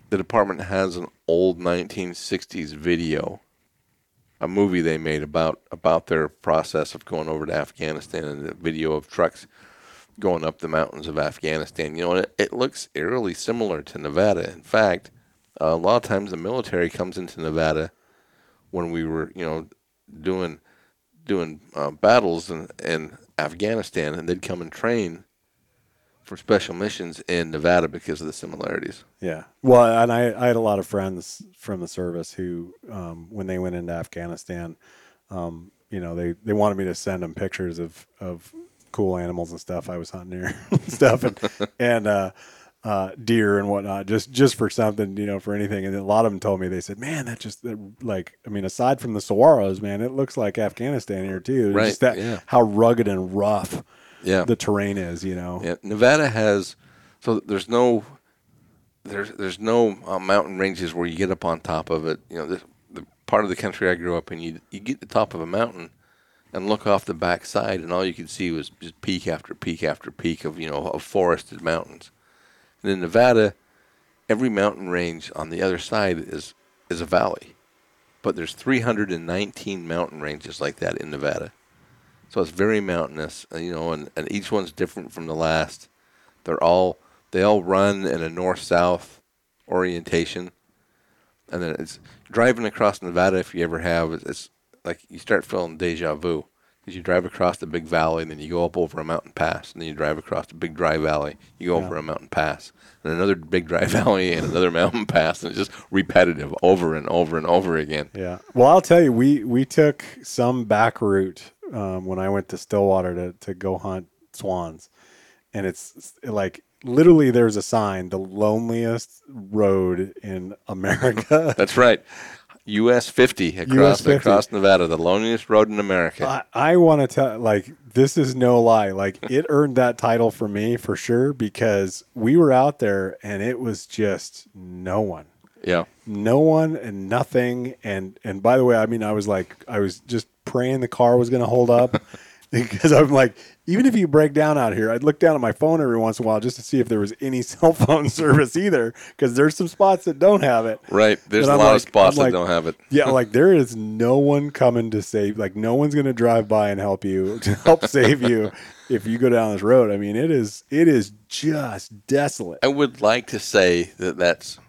the department has an old 1960s video, a movie they made about about their process of going over to Afghanistan, and the video of trucks going up the mountains of Afghanistan. You know, it, it looks eerily similar to Nevada. In fact, uh, a lot of times the military comes into Nevada when we were, you know, doing doing uh, battles in, in Afghanistan, and they'd come and train for special missions in Nevada because of the similarities. yeah. Well, and I, I had a lot of friends from the service who, um, when they went into Afghanistan, um, you know, they, they wanted me to send them pictures of, of cool animals and stuff I was hunting there and stuff and, and, uh, uh, deer and whatnot, just, just for something, you know, for anything. And a lot of them told me, they said, man, that just that, like, I mean, aside from the saguaros, man, it looks like Afghanistan here too. It's Right, Just that, yeah. how rugged and rough Yeah. the terrain is, you know? Yeah, Nevada has so there's no there's there's no uh, mountain ranges where you get up on top of it. You know, the, the part of the country I grew up in, you you get the top of a mountain and look off the back side, and all you could see was just peak after peak after peak of you know of forested mountains. And in Nevada, every mountain range on the other side is is a valley, but there's 319 mountain ranges like that in Nevada. So it's very mountainous, uh, you know, and, and each one's different from the last. They're all they all run in a north-south orientation, and then it's driving across Nevada. If you ever have, it's like you start feeling deja vu because you drive across the big valley, and then you go up over a mountain pass, and then you drive across the big dry valley. You go over a mountain pass, and another big dry valley, and another mountain pass, and it's just repetitive over and over and over again. Yeah. Well, I'll tell you, we we took some back route um, when I went to Stillwater to to go hunt swans, and it's like literally there's a sign: the loneliest road in America. That's right. US 50 across 50. across Nevada, the loneliest road in America. I, I want to tell, like, this is no lie. Like, it earned that title for me for sure because we were out there and it was just no one. yeah. no one and nothing and and by the way i mean i was like i was just praying the car was going to hold up because i'm like even if you break down out here i'd look down at my phone every once in a while just to see if there was any cell phone service either because there's some spots that don't have it Right. There's a lot like- of spots that don't have it. yeah like there is no one coming to save like no one's going to drive by and help you to help save you if you go down this road i mean it is it is just desolate I would like to say that that's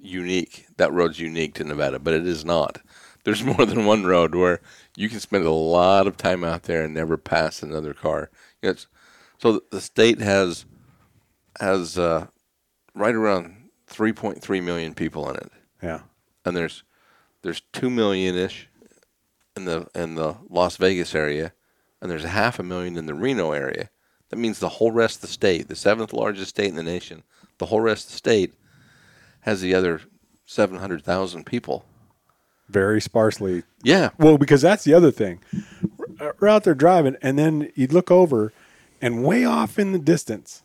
unique. That road's unique to Nevada, but it is not. There's more than one road where you can spend a lot of time out there and never pass another car. You know, it's, so the state has has uh, right around 3.3 million people in it. yeah and there's there's two million ish in the in the Las Vegas area, and there's a half a million in the Reno area. That means the whole rest of the state, the seventh largest state in the nation, the whole rest of the state has the other seven hundred thousand people. Very sparsely. Yeah. Well, because that's the other thing. We're- We're uh, out there driving, and then you'd look over, and way off in the distance,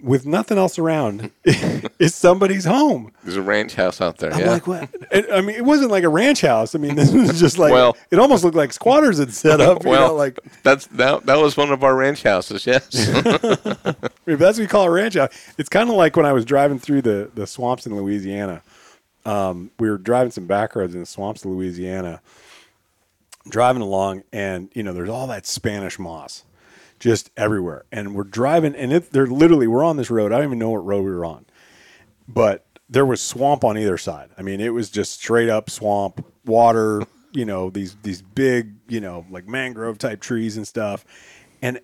with nothing else around, is somebody's home. There's a ranch house out there. I'm yeah. like, what? I mean, it wasn't like a ranch house. I mean, this was just like Well- it almost looked like squatters had set up. you well, know, like that's that. That was one of our ranch houses. Yes. if that's what you call a ranch house. It's kind of like when I was driving through the the swamps in Louisiana. Um, we were driving some back roads in the swamps of Louisiana, driving along, and you know, there's all that Spanish moss just everywhere. And we're driving, and it, they're literally we're on this road. I don't even know what road we were on, but there was swamp on either side. I mean, it was just straight up swamp, water. You know, these these big, you know, like mangrove type trees and stuff, and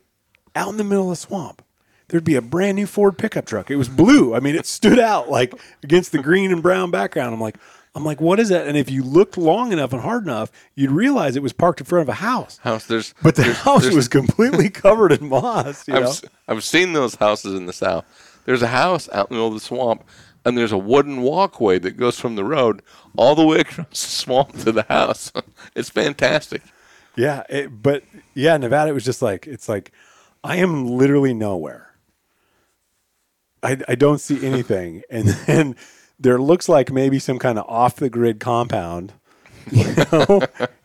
out in the middle of the swamp, there'd be a brand new Ford pickup truck. It was blue. I mean, it stood out like against the green and brown background. I'm like, I'm like, what is that? And if you looked long enough and hard enough, you'd realize it was parked in front of a house. house. There's. But the there's- house there's- was completely covered in moss. You I've, know? s- I've seen those houses in the south. There's a house out in the middle of the swamp, and there's a wooden walkway that goes from the road all the way across the swamp to the house. it's fantastic. Yeah, it, but yeah, Nevada. It was just like it's like I am literally nowhere. I I don't see anything, and then there looks like maybe some kind of off the grid compound. You know,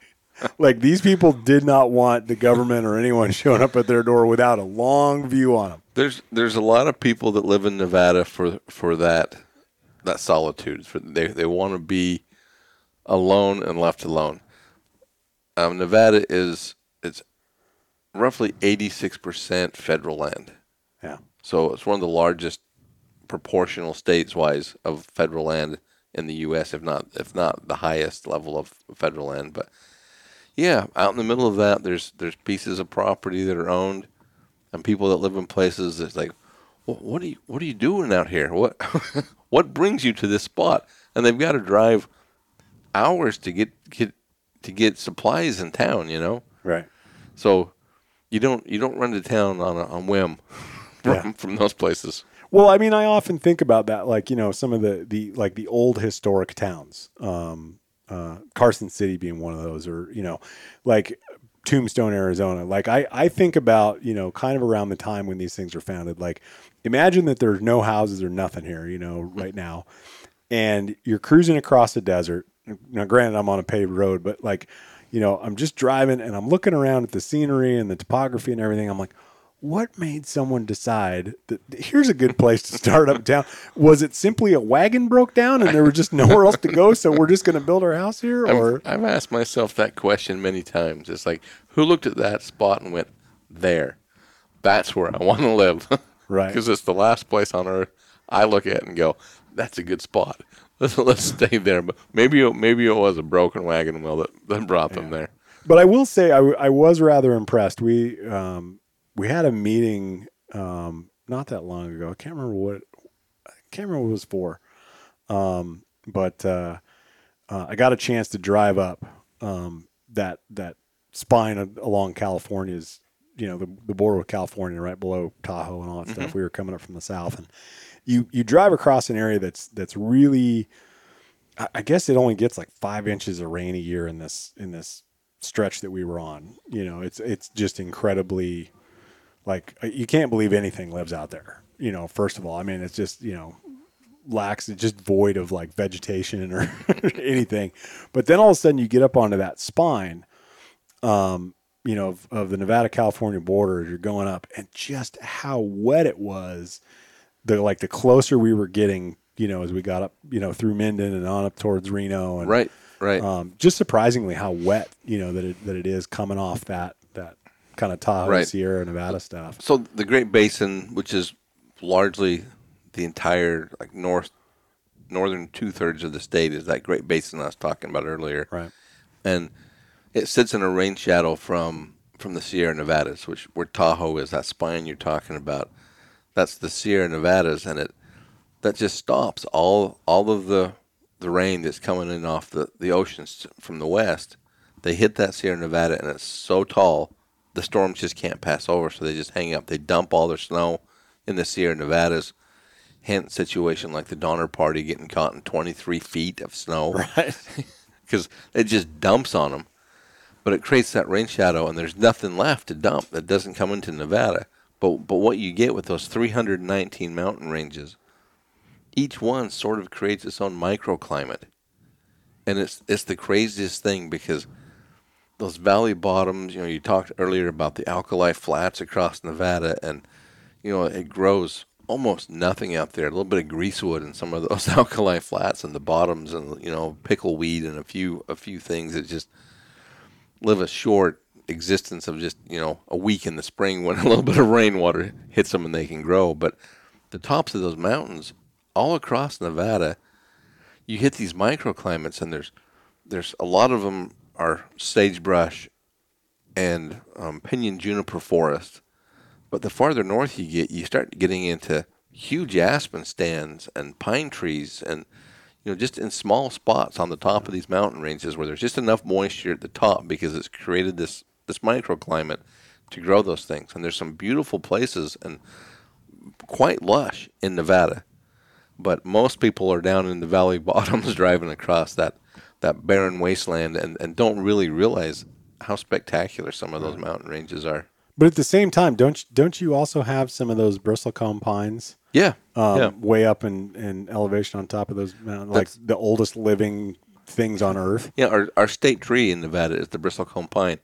like these people did not want the government or anyone showing up at their door without a long view on them. There's there's a lot of people that live in Nevada for for that that solitude. For they they want to be alone and left alone. Um, Nevada is it's roughly 86% federal land. Yeah, So it's one of the largest proportional states wise of federal land in the US if not if not the highest level of federal land but yeah out in the middle of that there's there's pieces of property that are owned and people that live in places that's like "Wha- what are you what are you doing out here what what brings you to this spot and they've got to drive hours to get get to get supplies in town you know right. so you don't you don't run to town on a on whim from, Yeah. from those places. Well, I mean, I often think about that, like you know, some of the the like the old historic towns, um, uh, Carson City being one of those, or you know, like Tombstone, Arizona. Like I I think about you know, kind of around the time when these things were founded. Like, imagine that there's no houses or nothing here, you know, right now, and you're cruising across the desert. Now, granted, I'm on a paved road, but like, you know, I'm just driving and I'm looking around at the scenery and the topography and everything. I'm like, what made someone decide that here's a good place to start uptown? Was it simply a wagon broke down and there was just nowhere else to go, so we're just going to build our house here? Or I've, I've asked myself that question many times. It's like, who looked at that spot and went, "There, that's where I want to live," Right. Because it's the last place on earth I look at and go, "That's a good spot. Let's let's stay there." But maybe it, maybe it was a broken wagon wheel that, that brought them there. But I will say I, I was rather impressed. We um, we had a meeting um, not that long ago. I can't remember what I can't remember what it was for. Um, but uh, uh, I got a chance to drive up um, that that spine along California's you know the, the border with California right below Tahoe and all that stuff. We were coming up from the south and you you drive across an area that's that's really I- I guess it only gets like five inches of rain a year in this in this stretch that we were on. You know, it's it's just incredibly like uh, you can't believe anything lives out there. You know, first of all, I mean, it's just you know lacks it's just void of like vegetation or anything. But then all of a sudden you get up onto that spine, um, you know, of, of the Nevada California border. You're going up, and just how wet it was. The like the closer we were getting, you know, as we got up, you know, through Minden and on up towards Reno, and Right, right. um, just surprisingly how wet, you know, that it that it is coming off that that kind of Tahoe, Right. Sierra Nevada stuff. so the Great Basin, which is largely the entire like north northern two thirds of the state, is that Great Basin I was talking about earlier. Right. and it sits in a rain shadow from from the Sierra Nevadas, which where Tahoe is that spine you're talking about. That's the Sierra Nevadas, and it that just stops all all of the the rain that's coming in off the the oceans from the west. They hit that Sierra Nevada, and it's so tall, the storms just can't pass over, so they just hang up. They dump all their snow in the Sierra Nevadas. Hence, situation like the Donner Party getting caught in 23 feet of snow Right. because it just dumps on them. But it creates that rain shadow, and there's nothing left to dump that doesn't come into Nevada. But but what you get with those 319 mountain ranges, each one sort of creates its own microclimate, and it's it's the craziest thing because those valley bottoms. You know, you talked earlier about the alkali flats across Nevada, and you know it grows almost nothing out there. A little bit of greasewood in some of those alkali flats and the bottoms, and you know pickleweed and a few a few things that just live a short existence of just you know a week in the spring when a little bit of rainwater hits them and they can grow. But the tops of those mountains, all across Nevada, you hit these microclimates, and there's there's a lot of them are sagebrush and um, pinyon juniper forest. But the farther north you get, you start getting into huge aspen stands and pine trees and you know just in small spots on the top of these mountain ranges where there's just enough moisture at the top because it's created this this microclimate to grow those things. And there's some beautiful places and quite lush in Nevada. But most people are down in the valley bottoms driving across that, that barren wasteland and, and don't really realize how spectacular some of those mountain ranges are. But at the same time, don't don't you also have some of those bristlecone pines? Yeah. Um, yeah. way up in, in elevation on top of those mountains, like the oldest living things on Earth. Yeah, our our state tree in Nevada is the bristlecone pine,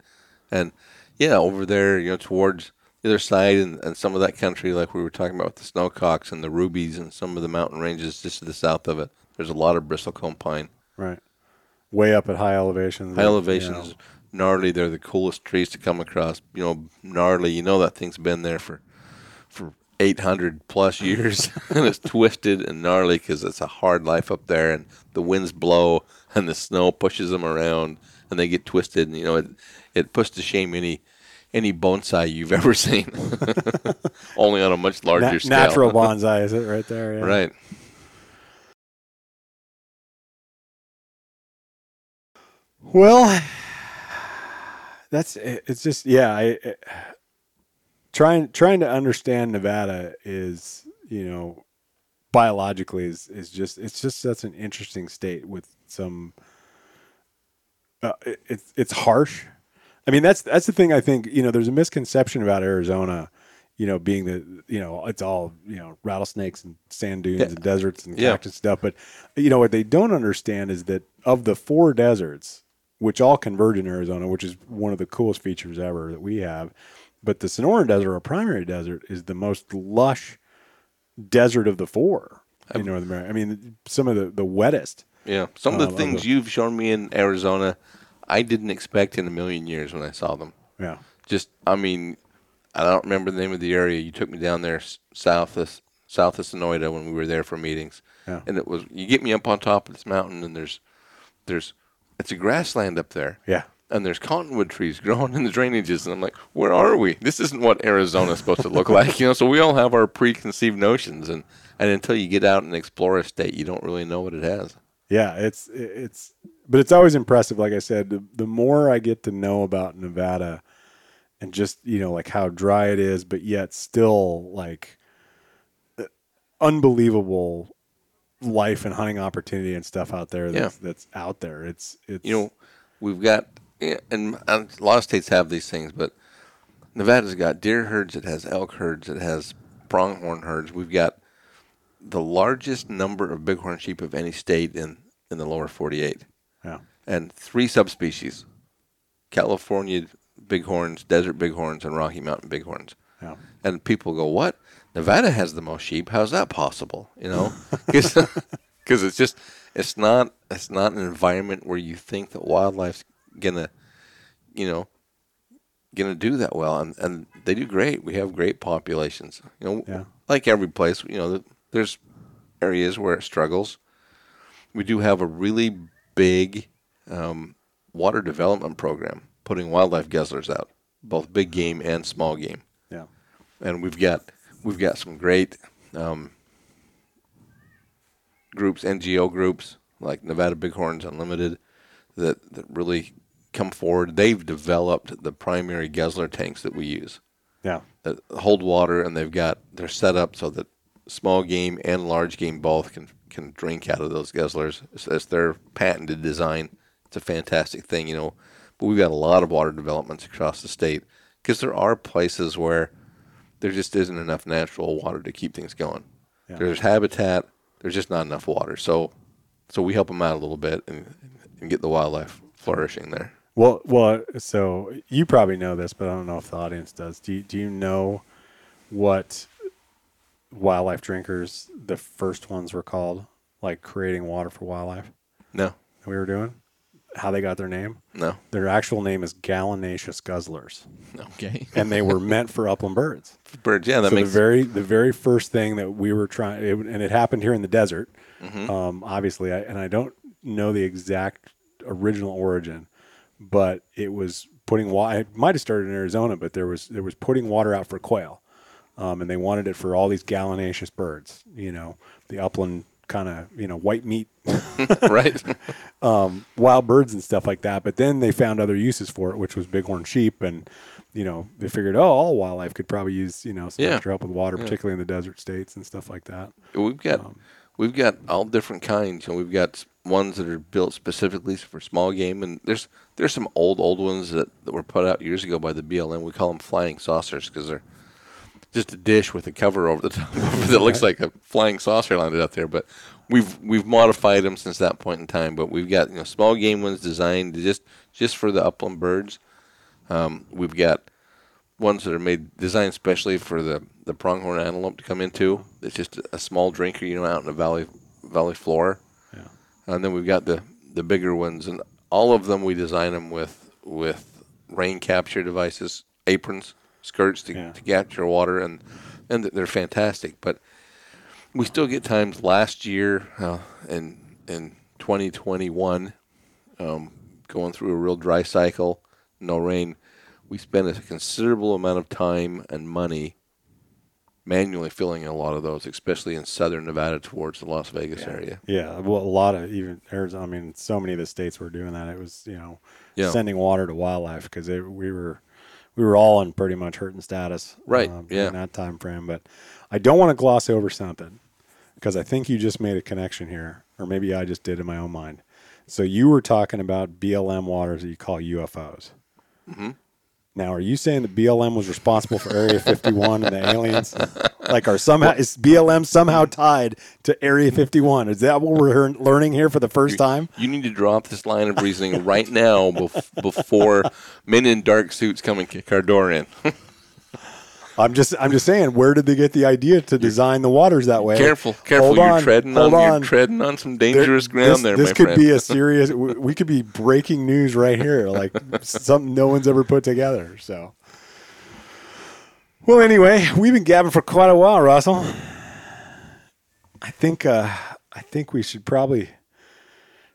and yeah, over there, you know, towards the other side and, and some of that country, like we were talking about with the snowcocks and the Rubies and some of the mountain ranges just to the south of it, there's a lot of bristlecone pine. Right. Way up at high elevations. High you know. elevations, gnarly. They're the coolest trees to come across. You know, gnarly. You know that thing's been there for for 800 plus years, and it's twisted and gnarly because it's a hard life up there, and the winds blow and the snow pushes them around, and they get twisted. And you know, it it puts to shame any any bonsai you've ever seen. Only on a much larger Na- scale. natural bonsai is it right there? Yeah. right. Well, that's it's just yeah. I, it, trying trying to understand Nevada is you know biologically is is just it's just such an interesting state with some. Uh, it, it's it's harsh. I mean that's that's the thing. I think you know there's a misconception about Arizona. You know, being the you know it's all you know rattlesnakes and sand dunes Yeah. and deserts and Yeah. cactus stuff. But you know what they don't understand is that of the four deserts, which all converge in Arizona, which is one of the coolest features ever that we have. But the Sonoran Desert, our primary desert, is the most lush desert of the four in North America. I mean, some of the, the wettest. Yeah, some of the uh, love things it. you've shown me in Arizona, I didn't expect in a million years when I saw them. Yeah. Just, I mean, I don't remember the name of the area. You took me down there south of south of Sonoyta when we were there for meetings, Yeah. and it was you get me up on top of this mountain, and there's there's it's a grassland up there. Yeah. And there's cottonwood trees growing in the drainages, and I'm like, where are we? This isn't what Arizona's supposed to look like, you know. So we all have our preconceived notions, and and until you get out and explore a state, you don't really know what it has. Yeah, it's it's but it's always impressive. Like I said, the, the more I get to know about Nevada, and just you know like how dry it is, but yet still like uh, unbelievable life and hunting opportunity and stuff out there. That's, that's out there. It's it's you know, we've got, and and a lot of states have these things, but Nevada's got deer herds, it has elk herds, it has pronghorn herds. We've got the largest number of bighorn sheep of any state in, in the lower 48, yeah and three subspecies California bighorns, desert bighorns, and Rocky Mountain bighorns. yeah And people go, "What? Nevada has the most sheep? How's that possible?" You know, because it's just it's not it's not an environment where you think that wildlife's gonna, you know, gonna do that well, and and they do great. We have great populations. You know, Yeah. like every place, you know, there's areas where it struggles. We do have a really big um, water development program, putting wildlife guzzlers out, both big game and small game yeah and we've got we've got some great um, groups, NGO groups like Nevada Bighorns Unlimited, that that really come forward. They've developed the primary guzzler tanks that we use yeah that hold water, and they've got they're set up so that small game and large game both can can drink out of those guzzlers. It's, it's their patented design. it's a fantastic thing, you know. But we've got a lot of water developments across the state because there are places where there just isn't enough natural water to keep things going. Yeah. There's habitat, there's just not enough water. So, so we help them out a little bit and, and get the wildlife flourishing there. Well, well, so you probably know this, but I don't know if the audience does. Do you, do you know what wildlife drinkers the first ones were called? Like creating water for wildlife No, we were doing? How they got their name? no, Their actual name is gallinaceous guzzlers, Okay. and they were meant for upland birds. birds. Yeah, that so makes the very the very first thing that we were trying, it, and it happened here in the desert, um, obviously, I, and I don't know the exact original origin, but it was putting water. It might have started in Arizona, but there was there was putting water out for quail, um, and they wanted it for all these gallinaceous birds. You know, the upland kind of you know white meat right. Um, wild birds and stuff like that. But then they found other uses for it, which was bighorn sheep, and you know they figured, oh, all wildlife could probably use you know some Yeah. extra help with water, particularly in the desert states and stuff like that. We've got um, we've got all different kinds. You know, we've got ones that are built specifically for small game, and there's there's some old old ones that, that were put out years ago by the BLM. We call them flying saucers because they're just a dish with a cover over the top that looks like a flying saucer landed up there. But we've we've modified them since that point in time. But we've got you know small game ones designed just just for the upland birds. Um, we've got ones that are made designed specially for the the pronghorn antelope to come into. It's just a small drinker, you know, out in the valley valley floor. Yeah. And then we've got the the bigger ones, and all of them we design them with with rain capture devices, aprons, skirts to, Yeah. to capture water, and and they're fantastic. But we still get times last year uh, in in 2021 um, going through a real dry cycle, no rain. We spent a considerable amount of time and money manually filling a lot of those, especially in southern Nevada towards the Las Vegas area. Yeah, well, a lot of even Arizona. I mean, so many of the states were doing that. It was you know Yeah. sending water to wildlife because we were we were all in pretty much hurting status, Right, um, yeah. in that time frame. But I don't want to gloss over something because I think you just made a connection here, or maybe I just did in my own mind. So you were talking about BLM waters that you call UFOs. Mm-hmm. Now, are you saying that BLM was responsible for Area 51 and the aliens? Like, are somehow is BLM somehow tied to Area 51? Is that what we're learning here for the first time? You need to drop this line of reasoning right now bef- before men in dark suits come and kick our door in. I'm just, I'm just saying, where did they get the idea to design the waters that way? careful, careful! Hold you're on, treading on, hold you're treading on some There- dangerous ground this, there, This could friend. be a serious. we we could be breaking news right here, like something no one's ever put together. So, well, anyway, we've been gabbing for quite a while, Russell. I think, uh, I think we should probably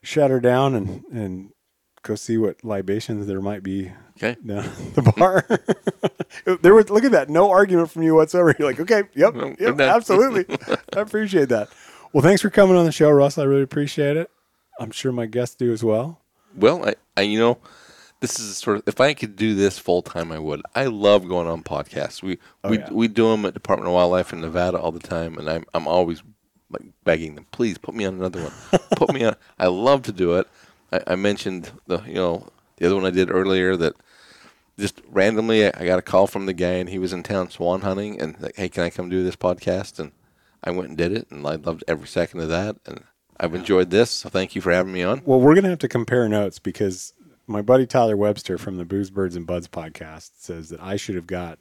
shut her down and and go see what libations there might be okay. No, the bar. there was look at that, no argument from you whatsoever. You're like, okay, yep, yep, absolutely. I appreciate that. Well, thanks for coming on the show, Russell. I really appreciate it. I'm sure my guests do as well. Well, I, I, you know, this is sort of if I could do this full time, I would. I love going on podcasts. We oh, we yeah. we do them at Department of Wildlife in Nevada all the time, and I'm I'm always like begging them, please put me on another one. put me on. I love to do it. I, I mentioned the you know the other one I did earlier that just randomly I, got a call from the guy and he was in town swan hunting and like, hey, can I come do this podcast? And I went and did it, and I loved every second of that, and I've enjoyed this. So thank you for having me on. Well, we're gonna have to compare notes because my buddy Tyler Webster from the Booze Birds and Buds podcast says that I should have got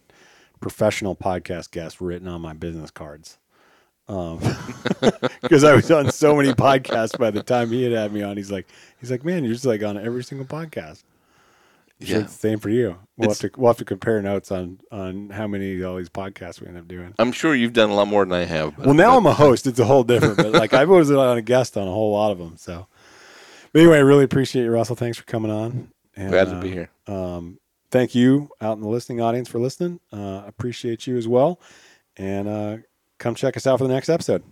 professional podcast guests written on my business cards. Um, because I was on so many podcasts by the time he had had me on, he's like, he's like, man, you're just like on every single podcast. Yeah. Same for you. We'll It's- have to we'll have to compare notes on on how many of all these podcasts we end up doing. I'm sure you've done a lot more than I have. But, Well, now I'm a host. It's a whole different. But like I was on a guest on a whole lot of them. So, but anyway, I really appreciate you, Russell. Thanks for coming on. And, glad to uh, be here. Thank you out in the listening audience for listening. Uh, appreciate you as well. And uh, come check us out for the next episode.